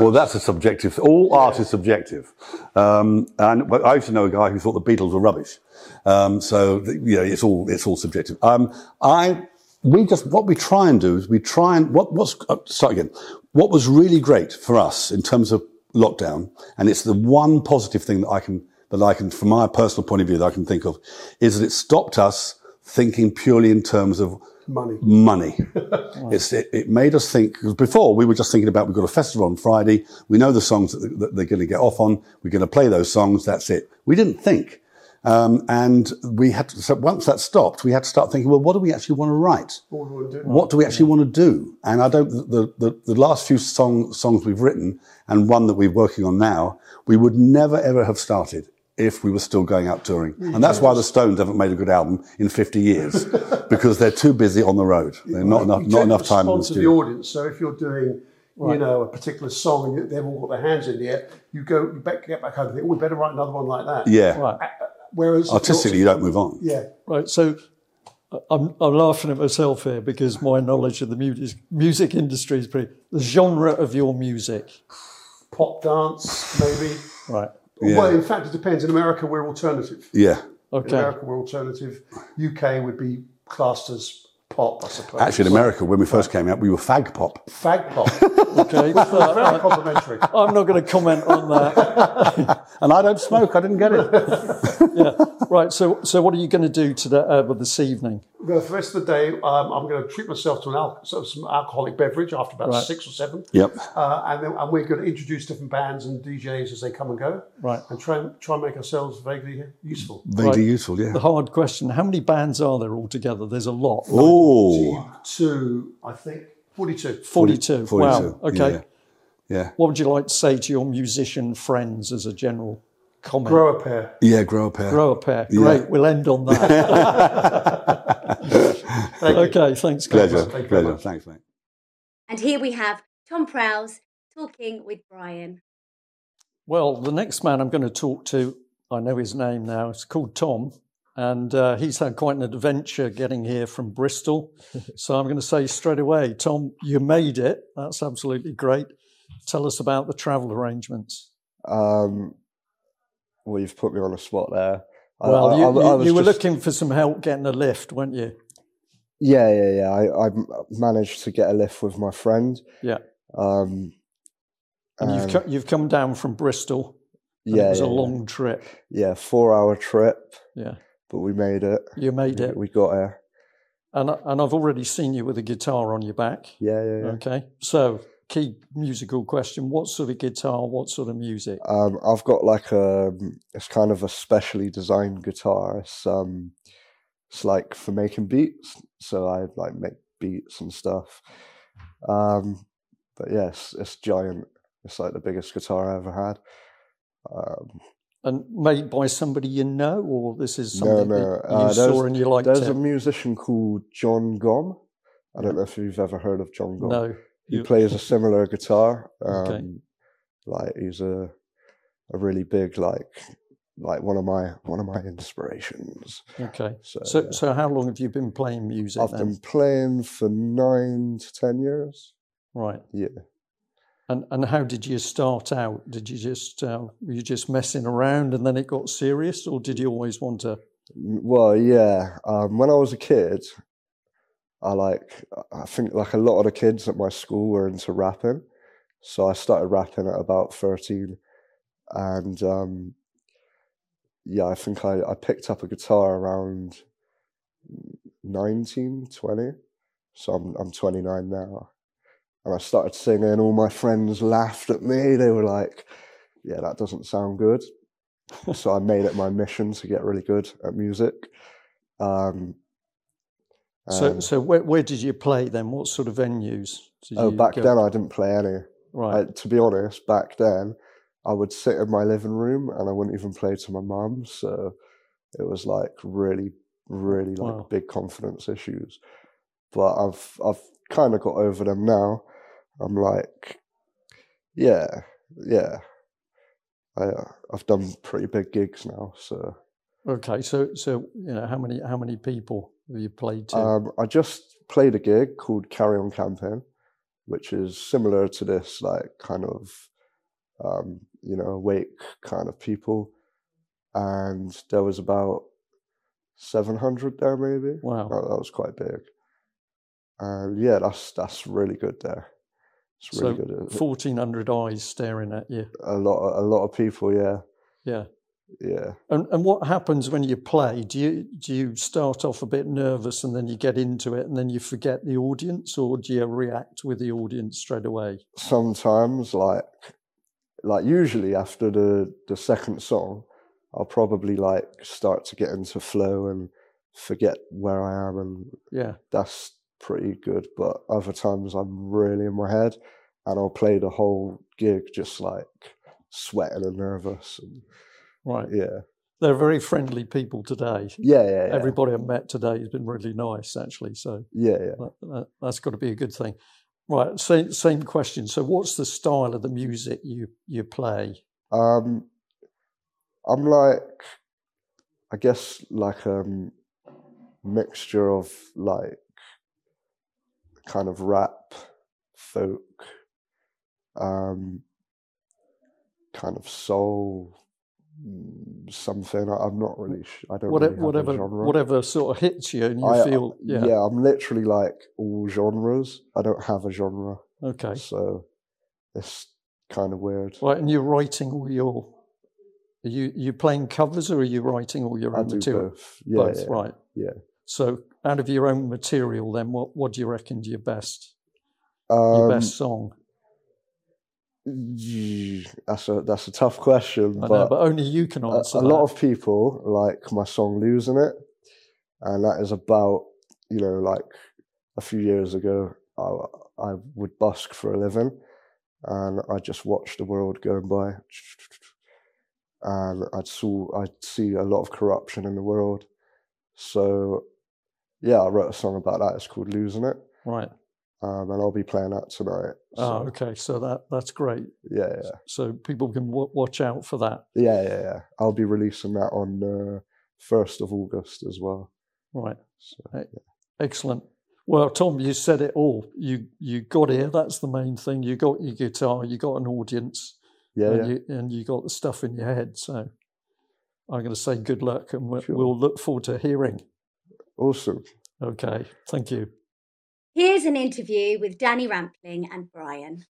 Well, that's a subjective. All art is subjective. Um, and I used to know a guy who thought the Beatles were rubbish. Um, so you know, it's all it's all subjective. Um, I we just what we try and do is we try and what what's uh, start again. What was really great for us in terms of lockdown, and it's the one positive thing that I can that I can, from my personal point of view, that I can think of, is that it stopped us thinking purely in terms of money. money. it's, it, it made us think, because before we were just thinking about, we've got a festival on Friday, we know the songs that, that they're going to get off on, we're going to play those songs, that's it. We didn't think. Um, and we had to, so once that stopped, we had to start thinking, well, what do we actually want to write? What we do. What do we actually want to do? And I don't, the, the, the last few song, songs we've written and one that we're working on now, we would never ever have started if we were still going out touring. And that's why the Stones haven't made a good album in 50 years because they're too busy on the road. They're not enough, not enough time in the studio. to the audience. So if you're doing, you know, a particular song and they've all got their hands in the air, you go, you back, get back home and think, oh, we better write another one like that. Yeah. Right. Whereas Artistically, you don't move on. yeah, Right. So uh, I'm, I'm laughing at myself here because my knowledge of the music, music industry is pretty. The genre of your music. pop dance maybe. Right. Yeah. Well, in fact, it depends. In America, we're alternative. Yeah. Okay. In Okay. America, we're alternative. UK would be classed as pop, I suppose. Actually, in America, when we first came out, we were fag pop. fag pop. Okay. Very complimentary. I'm not going to comment on that. And I don't smoke, I didn't get it. Yeah. Right. So, so what are you going to do today, uh, well, this evening? The rest of the day, um, I'm going to treat myself to an al- sort of some alcoholic beverage after about Right. six or seven. Yep. Uh, and, then, and we're going to introduce different bands and DJs as they come and go. Right. And try and try and make ourselves vaguely useful. Vaguely Right. useful, yeah. The hard question: How many bands are there altogether? There's a lot. Oh, To I think forty-two. 42. 42. Wow. Okay. Yeah. yeah. What would you like to say to your musician friends as a general comment? Grow a pair. Yeah, grow a pair. Grow a pair. Great. We'll end on that. Thank you. okay. Thanks, guys. Pleasure. Thank Pleasure. much. Thanks, mate. And here we have Tom Prowse talking with Brian. Well, the next man I'm going to talk to, I know his name now. It's called Tom, and uh, he's had quite an adventure getting here from Bristol. so I'm going to say straight away, Tom, you made it. That's absolutely great. Tell us about the travel arrangements. Um, well, you've put me on a spot there. Well, I- you, I- I you, you were just- looking for some help getting a lift, weren't you? Yeah, yeah, yeah. I, I managed to get a lift with my friend. Yeah. Um, And you've, co- you've come down from Bristol. yeah, It was a yeah, yeah. long trip. yeah, four hour trip, Yeah. but we made it. You made it. We got here. And, and I've already seen you with a guitar on your back. Yeah, yeah, yeah. Okay. So, key musical question What sort of guitar? What sort of music? Um, I've got like a, it's kind of a specially designed guitar. It's um, it's like for making beats. So I like make beats and stuff. Um, but yes, it's giant. It's like the biggest guitar I ever had. Um, And made by somebody you know, or this is something no. that you Uh, saw and you liked there's it? a musician called Jon Gomm. I don't know if you've ever heard of Jon Gomm. No. He plays a similar guitar. Um, Okay. Like he's a a really big like like one of my one of my inspirations. Okay. So, So, yeah. so how long have you been playing music? I've then? been playing for nine to ten years. Right. Yeah. And and how did you start out? Did you just uh, were you just messing around and then it got serious, or did you always want to? Well, yeah. Um, when I was a kid, I like I think like a lot of the kids at my school were into rapping, so I started rapping at about thirteen, and um, yeah, I think I, I picked up a guitar around 19, 20. So I'm, I'm 29 now. And I started singing. All my friends laughed at me. They were like, yeah, that doesn't sound good. so I made it my mission to get really good at music. Um, So, and- so where, where did you play then? What sort of venues? Did oh, back go then? I didn't play any. Right. I, to be honest, back then I would sit in my living room and I wouldn't even play to my mum. So it was like really, really like Wow. big confidence issues. But I've I've kind of got over them now. I'm like, yeah, yeah. I uh, I've done pretty big gigs now. So Okay, so so you know how many how many people have you played to? um, I just played a gig called Carry On Campaign, which is similar to this, like kind of, um, you know, awake kind of people. And there was about 700 there, maybe. Wow. That, that was quite big. And yeah, that's that's really good there. It's really so good. fourteen hundred eyes staring at you. A lot, a lot of people. Yeah, Yeah. Yeah. And and what happens when you play? Do you do you start off a bit nervous and then you get into it and then you forget the audience, or do you react with the audience straight away? sometimes like like usually after the the second song i'll probably like start to get into flow and forget where i am and Yeah. that's pretty good but other times i'm really in my head and i'll play the whole gig just like sweating and nervous and Right. yeah They're very friendly people today. Yeah, yeah, yeah. Everybody I've met today has been really nice, actually. So yeah yeah that, that, that's got to be a good thing. Right. Same same question. So, what's the style of the music you you play? Um, I'm like, I guess, like a mixture of like kind of rap, folk, um, kind of soul, something. I- I'm not really. I don't Whatever really whatever, whatever sort of hits you and you I- feel yeah. yeah, I'm literally like all genres. I don't have a genre. Okay. So it's kind of weird. Right, and you're writing all your. Are you you playing covers or are you writing all your I own do material? both. Yeah, both, yeah, right. yeah. So, out of your own material, then, what what do you reckon your best Um, your best song? That's a that's a tough question, I but, know, but only you can a, answer a that. lot of people like my song "Losing It," and that is about you know like a few years ago I I would busk for a living, and I just watched the world going by, and I'd saw I'd see a lot of corruption in the world, so yeah, I wrote a song about that. It's called "Losing It." Right. Um, and I'll be playing that tonight. Oh, okay. So that that's great. Yeah, yeah. So people can w- watch out for that. Yeah, yeah, yeah. I'll be releasing that on uh, first of August as well. Right. E- Excellent. Well, Tom, you said it all. You you got here. That's the main thing. You got your guitar. You got an audience. Yeah, and yeah. You, and you got the stuff in your head. So I'm going to say good luck, and we'll, we'll look forward to hearing. Awesome. Okay. Thank you. Here's an interview with Danny Rampling and Brian.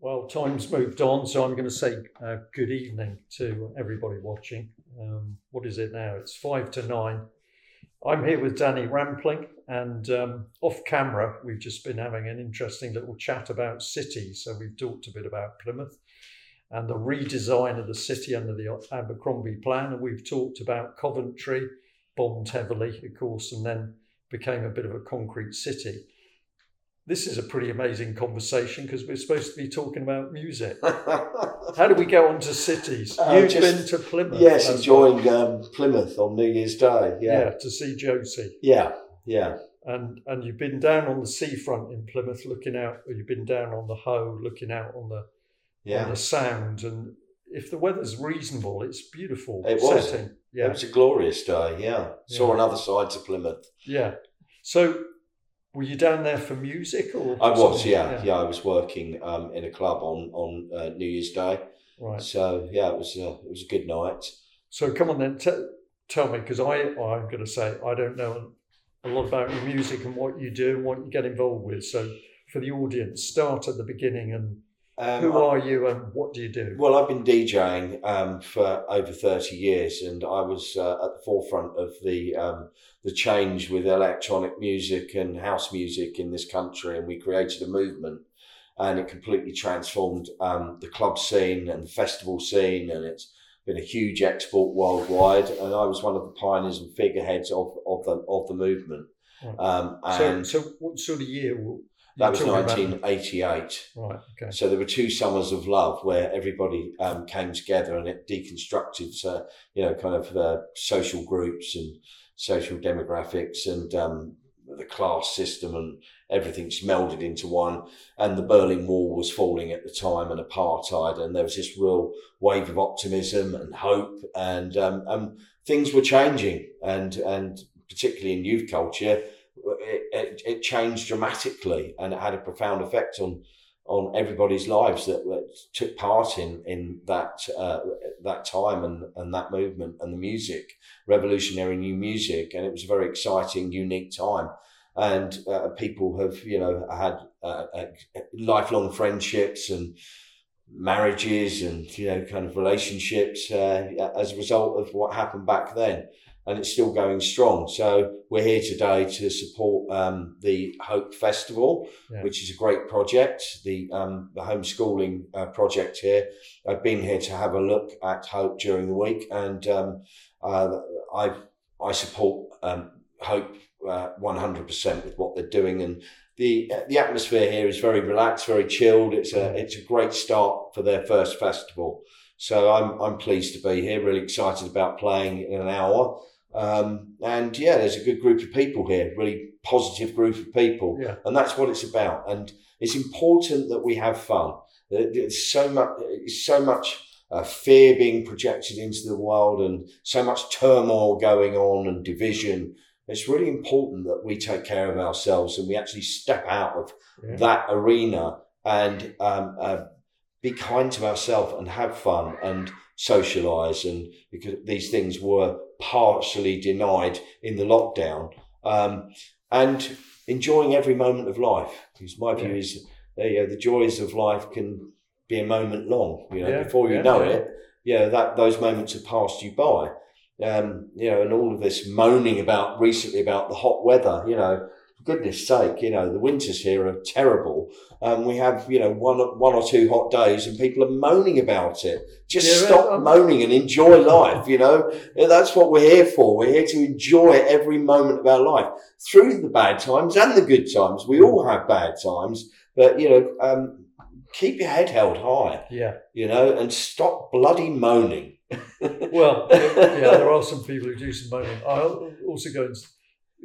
Well, time's moved on, so I'm going to say uh, good evening to everybody watching. Um, what is it now? It's five to nine. I'm here with Danny Rampling, and um, off camera, we've just been having an interesting little chat about cities. So we've talked a bit about Plymouth and the redesign of the city under the Abercrombie plan, and we've talked about Coventry, bombed heavily, of course, and then became a bit of a concrete city. This is a pretty amazing conversation because we're supposed to be talking about music. How do we go on to cities? Uh, You've just- been to Plymouth. Yes, as enjoying um, Plymouth on New Year's Day. yeah. Yeah, to see Josie. yeah, yeah. And and you've been down on the seafront in Plymouth, looking out. Or you've been down on the Hoe, looking out on the Yeah. on the Sound. And if the weather's reasonable, it's beautiful It was. setting. Yeah, It was a glorious day. Yeah, saw Yeah. another side to Plymouth. yeah. So, were you down there for music or? I was. something? Yeah, yeah. I was working um, in a club on on uh, New Year's Day. Right. So yeah, it was uh, it was a good night. So come on then, t- tell me because I I'm going to say I don't know a lot about your music and what you do and what you get involved with. So for the audience, start at the beginning and Um, Who are you and what do you do? Well, I've been DJing um, for over thirty years, and I was uh, at the forefront of the um, the change with electronic music and house music in this country, and we created a movement, and it completely transformed um, the club scene and the festival scene, and it's been a huge export worldwide. And I was one of the pioneers and figureheads of of the of the movement. Right. Um, so, so what sort of year? That was 1988. Right. Okay. So there were two summers of love where everybody um, came together and it deconstructed, uh, you know, kind of uh, social groups and social demographics and um, the class system and everything's melded into one. And the Berlin Wall was falling at the time and apartheid, and there was this real wave of optimism and hope, and um, and things were changing, and and particularly in youth culture, it, it, changed dramatically, and it had a profound effect on on everybody's lives that, that took part in in that uh, that time and, and that movement and the music, revolutionary new music, and it was a very exciting, unique time. And uh, people have, you know, had uh, uh, lifelong friendships and marriages and you know, kind of relationships uh, as a result of what happened back then and it's still going strong. So we're here today to support um, the Hope Festival, Yeah. which is a great project, the um, the homeschooling uh, project here. I've been here to have a look at Hope during the week, and um, uh, I I support um, Hope one hundred percent with what they're doing, and the the atmosphere here is very relaxed, very chilled. It's a it's a great start for their first festival. So I'm I'm pleased to be here. Really excited about playing in an hour. Um, and yeah, there's a good group of people here, really positive group of people, Yeah. and that's what it's about. And it's important that we have fun. There- There's so much, so much uh, fear being projected into the world, and so much turmoil going on and division. It's really important that we take care of ourselves and we actually step out of Yeah. that arena and um, uh, be kind to ourselves and have fun and socialize and because these things were partially denied in the lockdown um, and enjoying every moment of life. Because my view Yeah. is you know, the joys of life can be a moment long you know Yeah, before you yeah, know it yeah that those moments have passed you by. Um, you know and all of this moaning about recently about the hot weather you know goodness sake you know the winters here are terrible. Um, we have you know one one or two hot days and people are moaning about it. Just Yeah, stop um, moaning and enjoy life you know? That's what we're here for. We're here to enjoy every moment of our life through the bad times and the good times. We all have bad times but you know um, keep your head held high Yeah. you know and stop bloody moaning. Well, yeah, there are some people who do some moaning. I also go and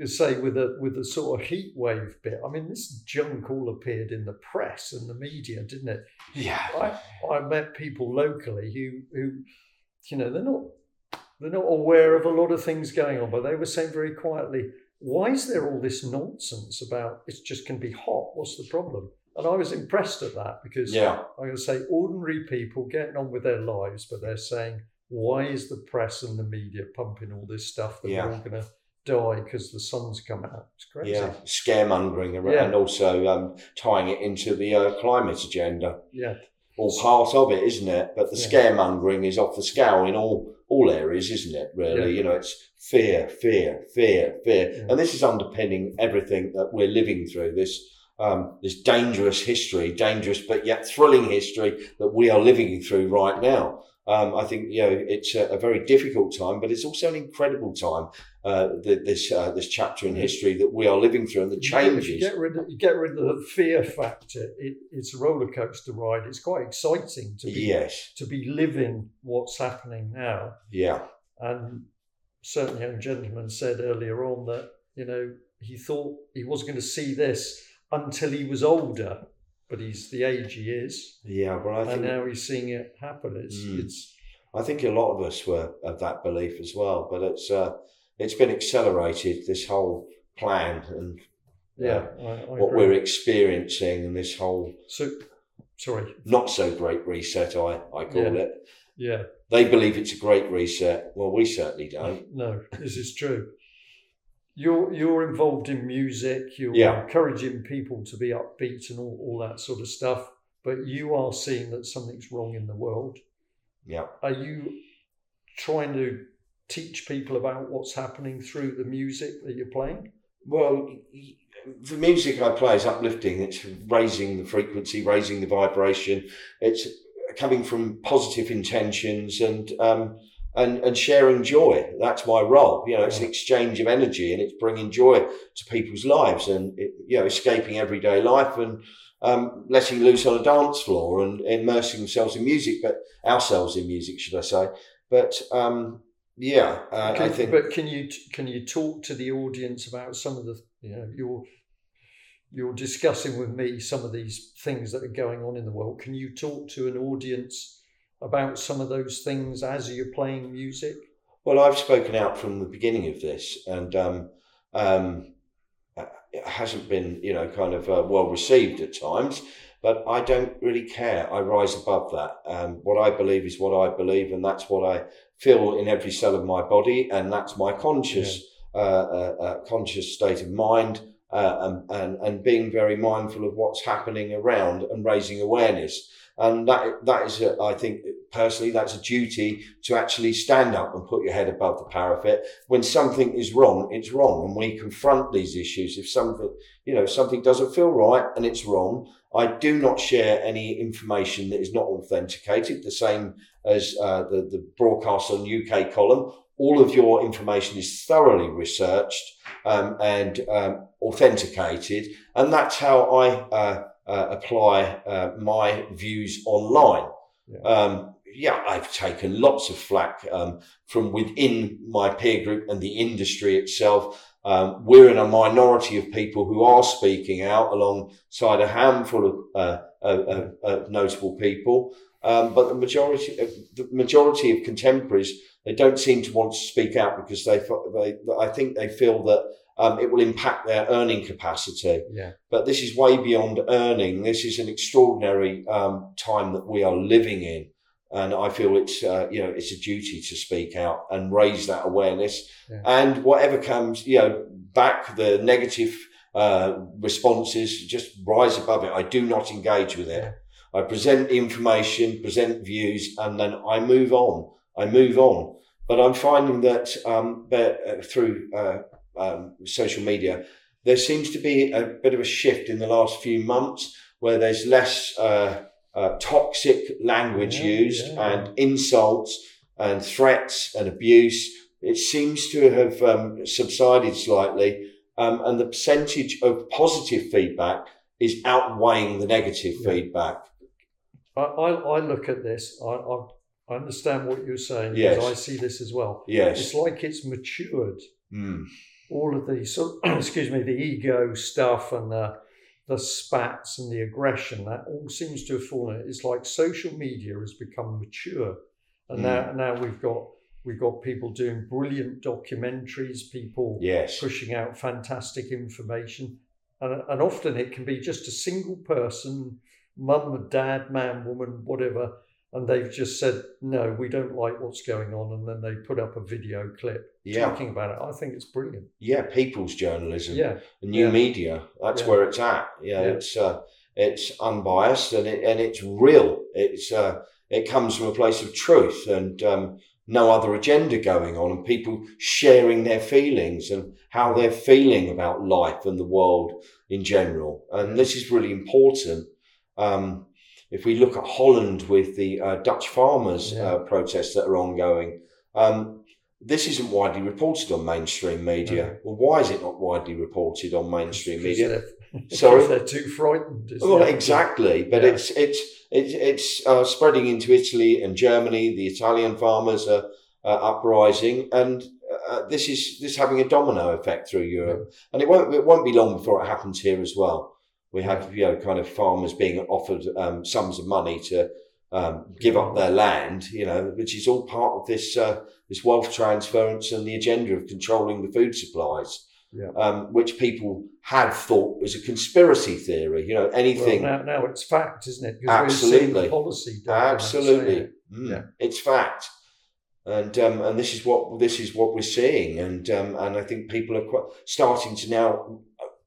say with a with the sort of heat wave bit. I mean, this junk all appeared in the press and the media, didn't it? Yeah. I, I met people locally who who you know they're not they're not aware of a lot of things going on, but they were saying very quietly, "Why is there all this nonsense about it's just going to be hot? What's the problem?" And I was impressed at that because Yeah. I'm going to say ordinary people getting on with their lives, but they're saying, "Why is the press and the media pumping all this stuff that Yeah. we're all going to die because the sun's come out?" It's crazy. yeah scaremongering around Yeah. and also um, tying it into the uh, climate agenda Yeah. all part of it, isn't it? But the Yeah. scaremongering is off the scale in all all areas, isn't it? Really, Yeah. you know, it's fear, fear, fear, fear, and this is underpinning everything that we're living through. This um, this dangerous history, dangerous but yet thrilling history that we are living through right now. Um, I think you know it's a, a very difficult time, but it's also an incredible time. Uh, th- this uh, this chapter in history that we are living through, and the If you get- changes. get rid of, you get rid of the fear factor. It, it's a roller coaster ride. It's quite exciting to be Yes. to be living what's happening now. Yeah. And certain young gentleman said earlier on that you know he thought he wasn't going to see this until he was older, but he's the age he is, Yeah, well, I think and now he's seeing it happen. It's Mm. it's I think a lot of us were of that belief as well, but it's uh, it's been accelerated. This whole plan and uh, yeah. I, I what agree. we're experiencing, and this whole so sorry. not so great reset, I I call Yeah. it. Yeah. They believe it's a great reset. Well, we certainly don't. No, this is true. You're you're involved in music. You're Yeah. encouraging people to be upbeat and all, all that sort of stuff. but you are seeing that something's wrong in the world. Yeah. Are you trying to teach people about what's happening through the music that you're playing? Well, the music I play is uplifting. It's raising the frequency, raising the vibration. It's coming from positive intentions and um, and and sharing joy. That's my role. You know, it's an exchange of energy, and it's bringing joy to people's lives, and it, you know, escaping everyday life and um, letting loose on a dance floor and immersing themselves in music, but ourselves in music, should I say? But um, yeah, uh, I think. but can you can you talk to the audience about some of the you know you're you're discussing with me some of these things that are going on in the world. Can you talk to an audience about some of those things as you're playing music? Well, I've spoken out from the beginning of this, and um, um, it hasn't been, you know, kind of uh, well received at times. But I don't really care. I rise above that. Um, what I believe is what I believe, and that's what I feel in every cell of my body, and that's my conscious, uh, uh, uh, conscious state of mind, uh, and, and and being very mindful of what's happening around and raising awareness. And that that is, a, I think personally, that's a duty to actually stand up and put your head above the parapet. When something is wrong, it's wrong, and we confront these issues. If something, you know, something doesn't feel right and it's wrong, I do not share any information that is not authenticated. The same as uh, the the broadcast on UK column. All of your information is thoroughly researched um, and um, authenticated, and that's how I uh, apply uh, my views online. Um, yeah, I've taken lots of flack um, from within my peer group and the industry itself. Um, we're in a minority of people who are speaking out alongside a handful of, uh, of, of, of notable people. Um, but the majority, of, the majority of contemporaries, they don't seem to want to speak out because they, they I think they feel that um, it will impact their earning capacity. Yeah. But this is way beyond earning. This is an extraordinary um, time that we are living in, and I feel it's uh, you know it's a duty to speak out and raise that awareness. Yeah. And whatever comes, you know, back the negative uh, responses, just rise above it. I do not engage with it. I present information, present views, and then I move on. I move on. But I'm finding that um, that, uh, through uh, um, social media, there seems to be a bit of a shift in the last few months where there's less uh, uh, toxic language Yeah, used yeah. and insults and threats and abuse. It seems to have um, subsided slightly, um, and the percentage of positive feedback is outweighing the negative feedback. I, I, I look at this. I, I, I understand what you're saying Yes. because I see this as well. Yes. It's like it's matured. Mm. All of the so, excuse me, the ego stuff and the the spats and the aggression that all seems to have fallen. It's like social media has become mature, and hmm. now now we've got we've got people doing brilliant documentaries, people Yes. pushing out fantastic information, and and often it can be just a single person, mum, dad, man, woman, whatever, and they've just said no, we don't like what's going on, and then they put up a video clip Yeah. talking about it. I think it's brilliant. Yeah, people's journalism. Yeah. new Yeah. media. That's Yeah. where it's at. Yeah, Yeah. it's uh, it's unbiased and it and it's real. It's uh, it comes from a place of truth and um, no other agenda going on, and people sharing their feelings and how they're feeling about life and the world in general. And this is really important. Um, if we look at Holland with the uh, Dutch farmers uh, protests that are ongoing, um, this isn't widely reported on mainstream media. Well, why is it not widely reported on mainstream media? Sorry, they're too frightened. well, exactly, but Yeah. it's it's it's it's uh, spreading into Italy and Germany. The Italian farmers are uh, uprising, and uh, this is this is having a domino effect through Europe. And it won't it won't be long before it happens here as well. We have you know kind of farmers being offered um, sums of money to um, give up their land, you know, which is all part of this uh, this wealth transference and the agenda of controlling the food supplies. Yeah. Um, which people had thought was a conspiracy theory. You know, anything. Well, now, now it's fact, isn't it? Because Absolutely. policy. Absolutely. it. Mm, Yeah. It's fact. And um, and this is what this is what we're seeing, and um, and I think people are quite starting to now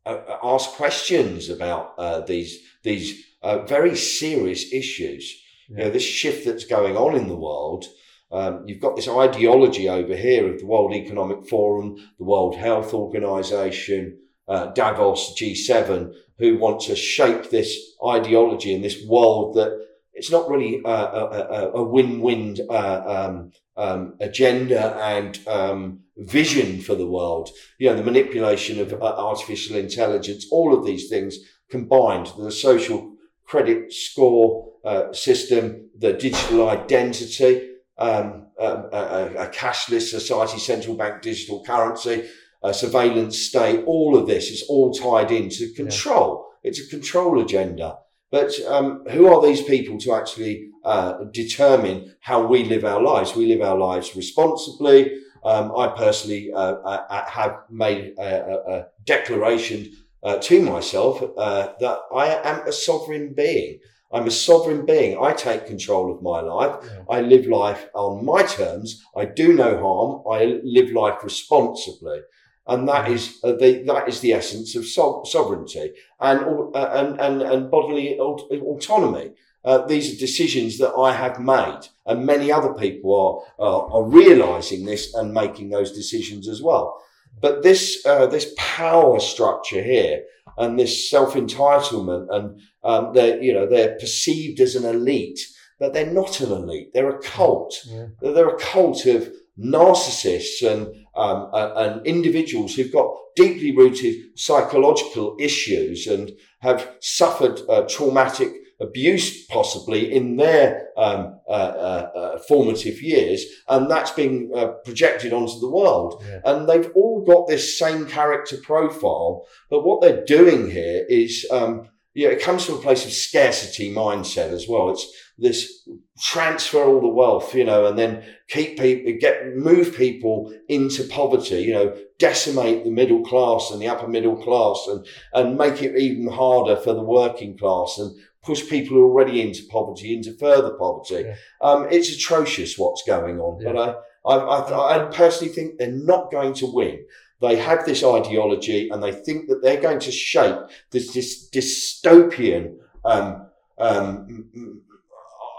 uh, uh, ask questions about uh, these these uh, very serious issues. You know, this shift that's going on in the world. Um, you've got this ideology over here of the World Economic Forum, the World Health Organization, uh, Davos, G7, who want to shape this ideology in this world that it's not really a, a, a- a win-win uh, um, um, agenda and um, vision for the world. You know, the manipulation of uh, artificial intelligence, all of these things combined, the social credit score uh, system, the digital identity, um, um, a, a- cashless society, central bank digital currency, a surveillance state, all of this is all tied into control. It's a control agenda. But um, who are these people to actually uh, determine how we live our lives? We live our lives responsibly. Um, I personally uh, uh, uh, have made a, a, declaration uh, to myself uh, that I am a sovereign being. I'm a sovereign being. I take control of my life. I live life on my terms. I do no harm. I live life responsibly. And that is uh, the that is the essence of so- sovereignty and uh, and and and bodily aut- autonomy. Uh, these are decisions that I have made, and many other people are are, are realizing this and making those decisions as well. But this uh, this power structure here and this self entitlement and um, they're you know they're perceived as an elite, but they're not an elite. They're a cult. They're they're a cult of narcissists and um, uh, and individuals who've got deeply rooted psychological issues and have suffered uh, traumatic abuse possibly in their um, uh, uh, uh, formative years, and that's being uh, projected onto the world. And they've all got this same character profile, but what they're doing here is, um, yeah, it comes from a place of scarcity mindset as well. It's this transfer all the wealth, you know, and then keep people, get, move people into poverty, you know, decimate the middle class and the upper middle class and, and make it even harder for the working class and push people who are already into poverty into further poverty. Um, it's atrocious what's going on, but I, I, I, I personally think they're not going to win. They have this ideology and they think that they're going to shape this, this dystopian, um, um,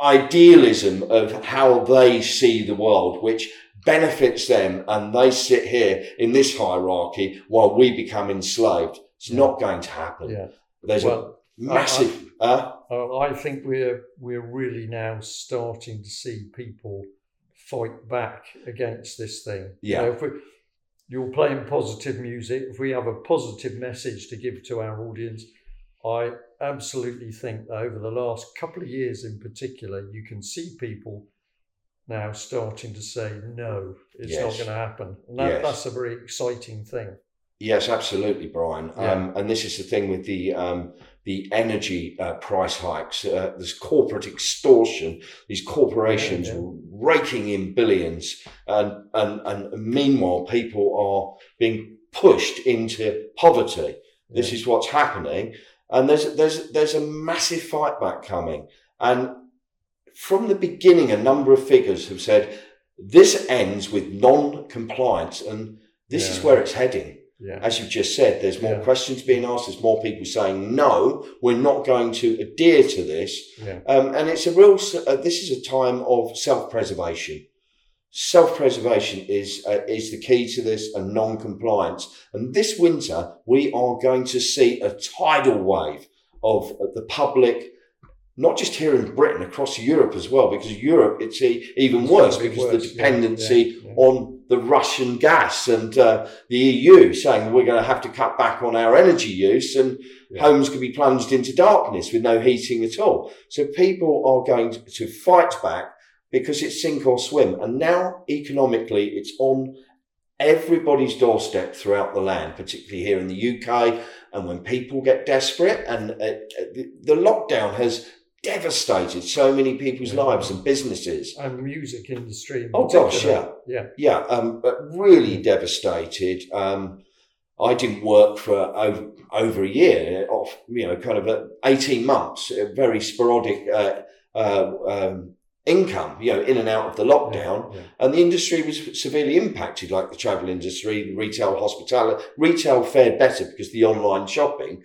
idealism of how they see the world, which benefits them, and they sit here in this hierarchy while we become enslaved. It's not going to happen. Yeah. There's Well, a massive. I, uh, I- I think we're we're really now starting to see people fight back against this thing. Yeah. You know, if we, you're playing positive music, if we have a positive message to give to our audience, I absolutely think that over the last couple of years in particular, you can see people now starting to say, no, it's not going to happen. And that, Yes. that's a very exciting thing. Yes, absolutely, Brian. Yeah. Um, and this is the thing with the um, the energy uh, price hikes. Uh, this corporate extortion. These corporations raking in billions, and, and and meanwhile, people are being pushed into poverty. This is what's happening, and there's there's there's a massive fight back coming. And from the beginning, a number of figures have said this ends with non-compliance, and this is where it's heading. Yeah. As you've just said, there's more Yeah. questions being asked. There's more people saying no, we're not going to adhere to this. Yeah. Um, and it's a real. Uh, this is a time of self-preservation. Self-preservation is uh, is the key to this, and non-compliance. And this winter, we are going to see a tidal wave of uh, the public. Not just here in Britain, across Europe as well, because Europe it's even worse because worse, the yeah, dependency yeah, yeah. on the Russian gas and uh, the EU saying we're going to have to cut back on our energy use and homes could be plunged into darkness with no heating at all. So people are going to, to fight back because it's sink or swim. And now economically it's on everybody's doorstep throughout the land, particularly here in the UK. And when people get desperate and uh, uh, the, the lockdown has devastated so many people's lives and businesses. And music industry. in Oh gosh, yeah. Yeah. yeah, um, but really devastated. Um, I didn't work for over, over a year, off you know, kind of eighteen months, a very sporadic uh, uh, um, income, you know, in and out of the lockdown, and the industry was severely impacted, like the travel industry, retail, hospitality. Retail fared better because the online shopping.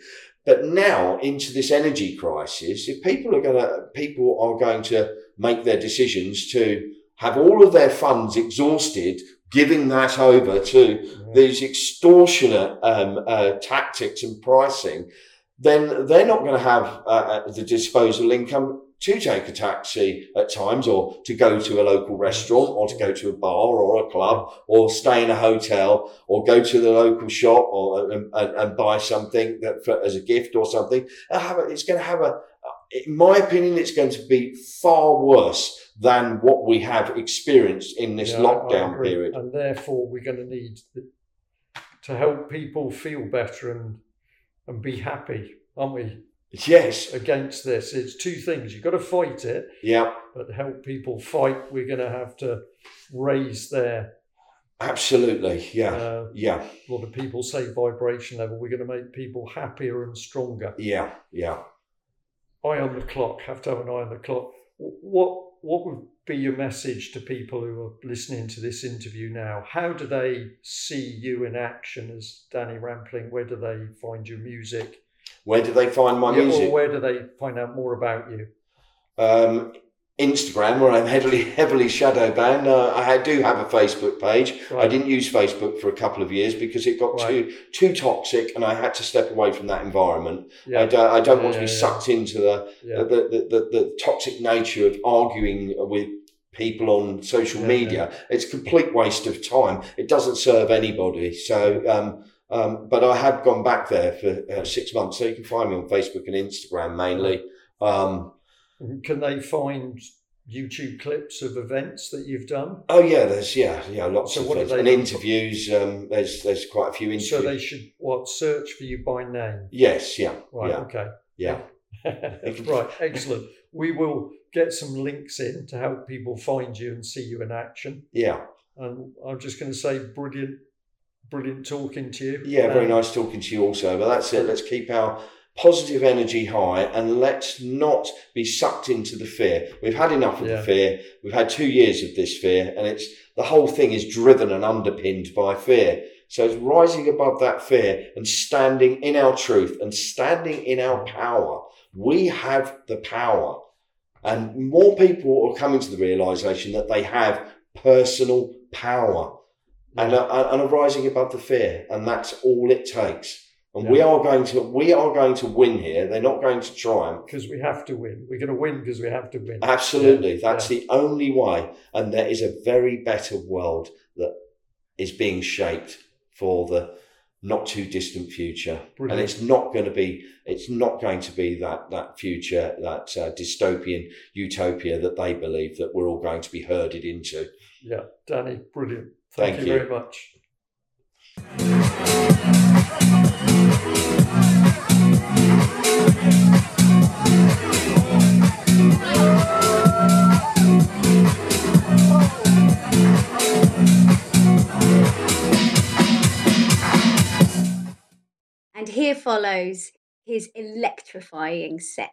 But now into this energy crisis, if people are going to, people are going to make their decisions to have all of their funds exhausted, giving that over to these extortionate um, uh, tactics and pricing, then they're not going to have uh, uh, the disposal income to take a taxi at times or to go to a local restaurant or to go to a bar or a club or stay in a hotel or go to the local shop or and, and, and buy something that for, as a gift or something. It's going to have a, uh, in my opinion, it's going to be far worse than what we have experienced in this Yeah, lockdown period. And therefore, we're going to need to help people feel better and and be happy, aren't we? Yes. Against this, it's two things. You've got to fight it. Yeah. But to help people fight, we're going to have to raise their. Absolutely. Yeah. Uh, yeah. A lot of people say vibration level. We're going to make people happier and stronger. Yeah. Yeah. eye on the clock, have to have an eye on the clock. What what would be your message to people who are listening to this interview now? How do they see you in action as Danny Rampling? Where do they find your music? Where do they find my Yeah, music? Or where do they find out more about you? um, Instagram, where I'm heavily heavily shadow banned. Uh, I do have a Facebook page. I didn't use Facebook for a couple of years because it got too too toxic, and I had to step away from that environment. Yeah. I, don't, I don't Yeah, want to be yeah, yeah. sucked into the, Yeah. the, the, the the toxic nature of arguing with people on social Yeah, media. It's a complete waste of time. It doesn't serve anybody. So. Um, um, but I have gone back there for uh, six months, so you can find me on Facebook and Instagram mainly. Um, Can they find YouTube clips of events that you've done? Oh yeah, there's yeah, yeah, lots So of what do things. they and interviews. Um, there's there's quite a few interviews. So they should what search for you by name? Yes, yeah, Right. yeah. Okay. Yeah. right. Excellent. We will get some links in to help people find you and see you in action. Yeah. And I'm just going to say, brilliant, brilliant talking to you. Yeah, very Um, nice talking to you also. But that's it. Let's keep our positive energy high and let's not be sucked into the fear. We've had enough of Yeah. the fear. We've had two years of this fear, and it's the whole thing is driven and underpinned by fear. So it's rising above that fear and standing in our truth and standing in our power. We have the power. And more people are coming to the realization that they have personal power and, are, and are rising above the fear. And that's all it takes. And we are going to we are going to win here. They're not going to triumph. because we have to win. We're going to win because we have to win. Absolutely. Yeah, That's yeah. the only way. And there is a very better world that is being shaped for the not too distant future. Brilliant. And it's not going to be it's not going to be that that future, that uh, dystopian utopia that they believe that we're all going to be herded into. Yeah, Danny, brilliant. Thank, Thank you, you very much. And here follows his electrifying set.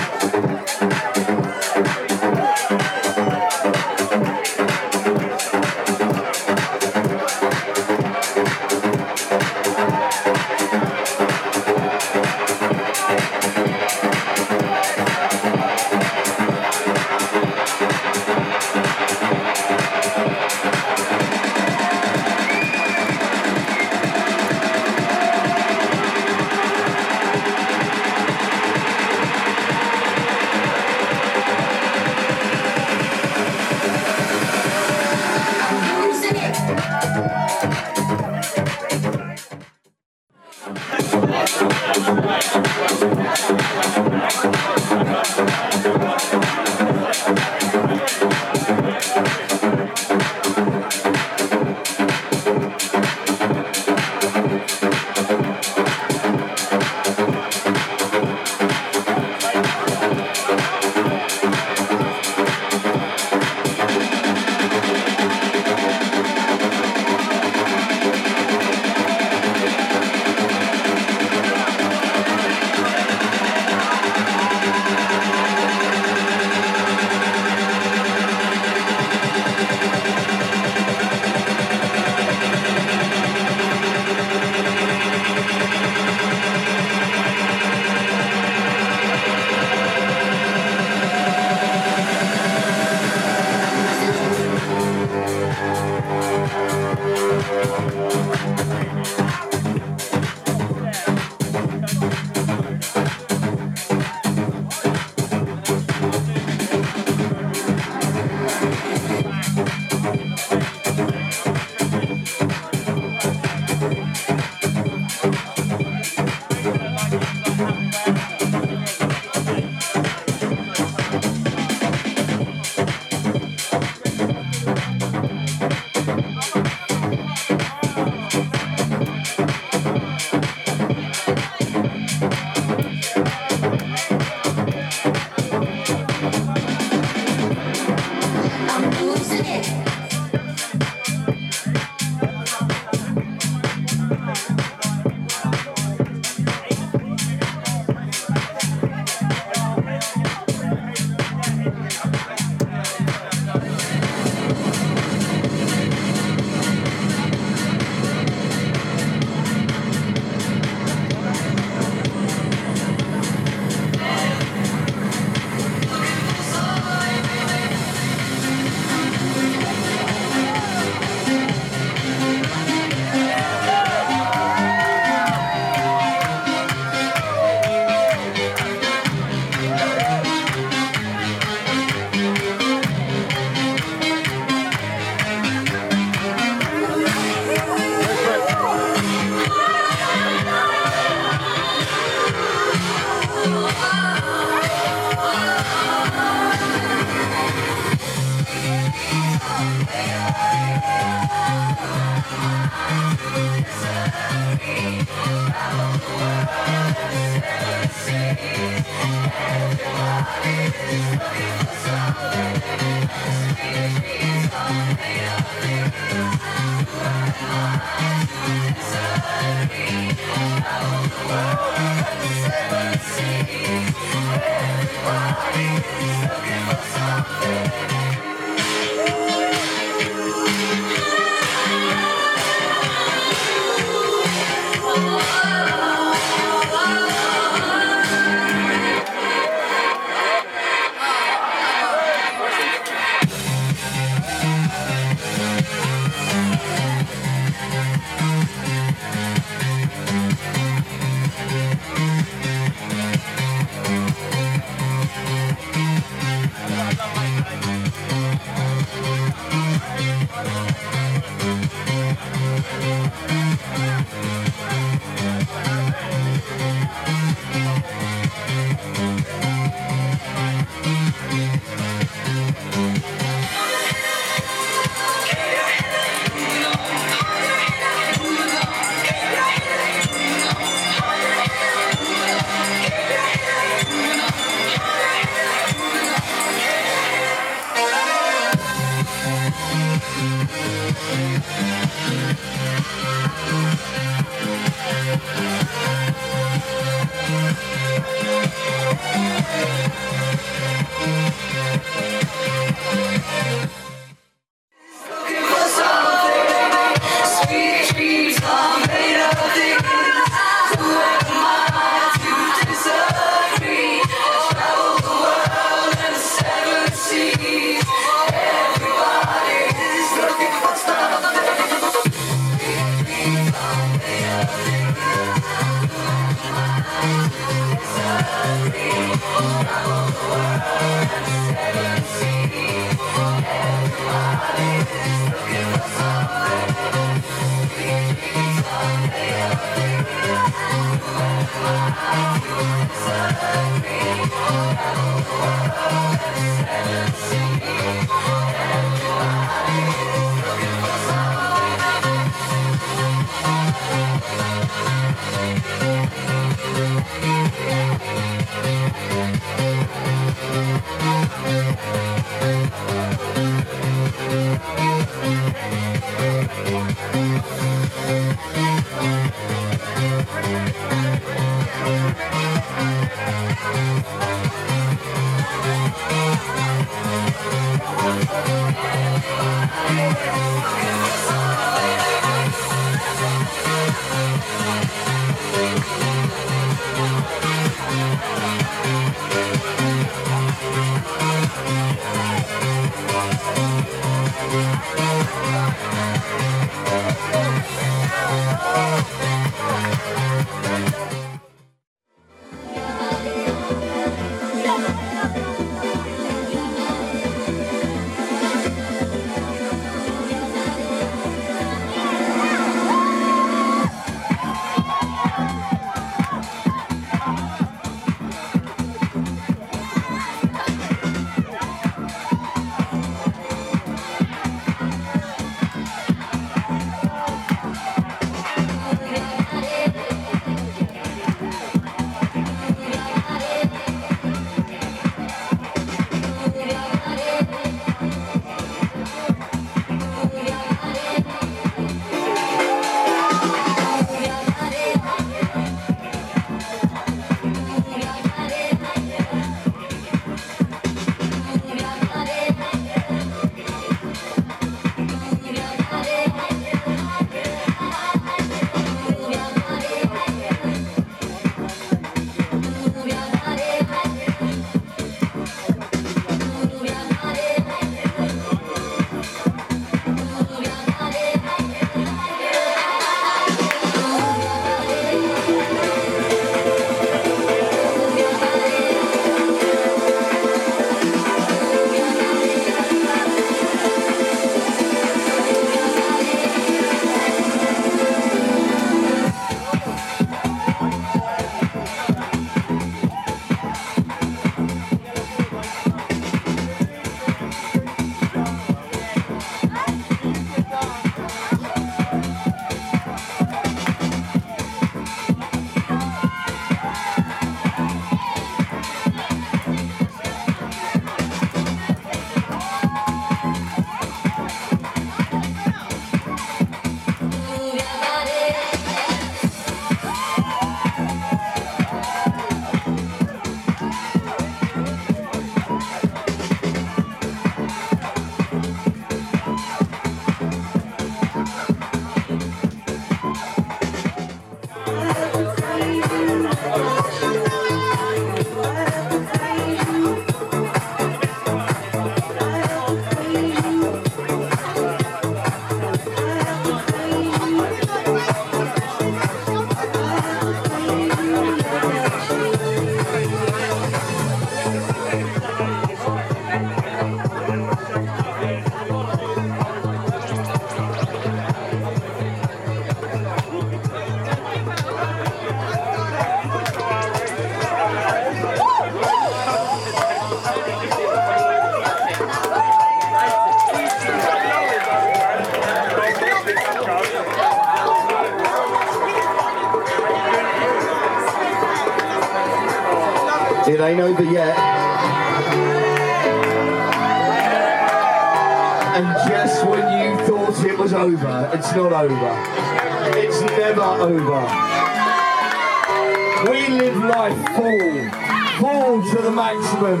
With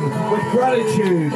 gratitude.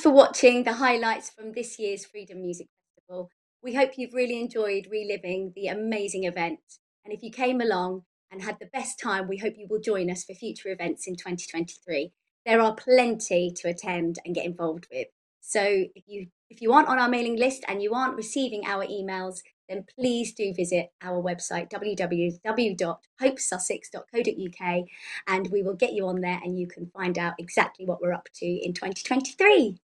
Thanks for watching the highlights from this year's Freedom Music Festival. We hope you've really enjoyed reliving the amazing event. And if you came along and had the best time, we hope you will join us for future events in 2023. There are plenty to attend and get involved with. So if you if you aren't on our mailing list and you aren't receiving our emails, then please do visit our website www.hopesussex.co.uk and we will get you on there and you can find out exactly what we're up to in 2023.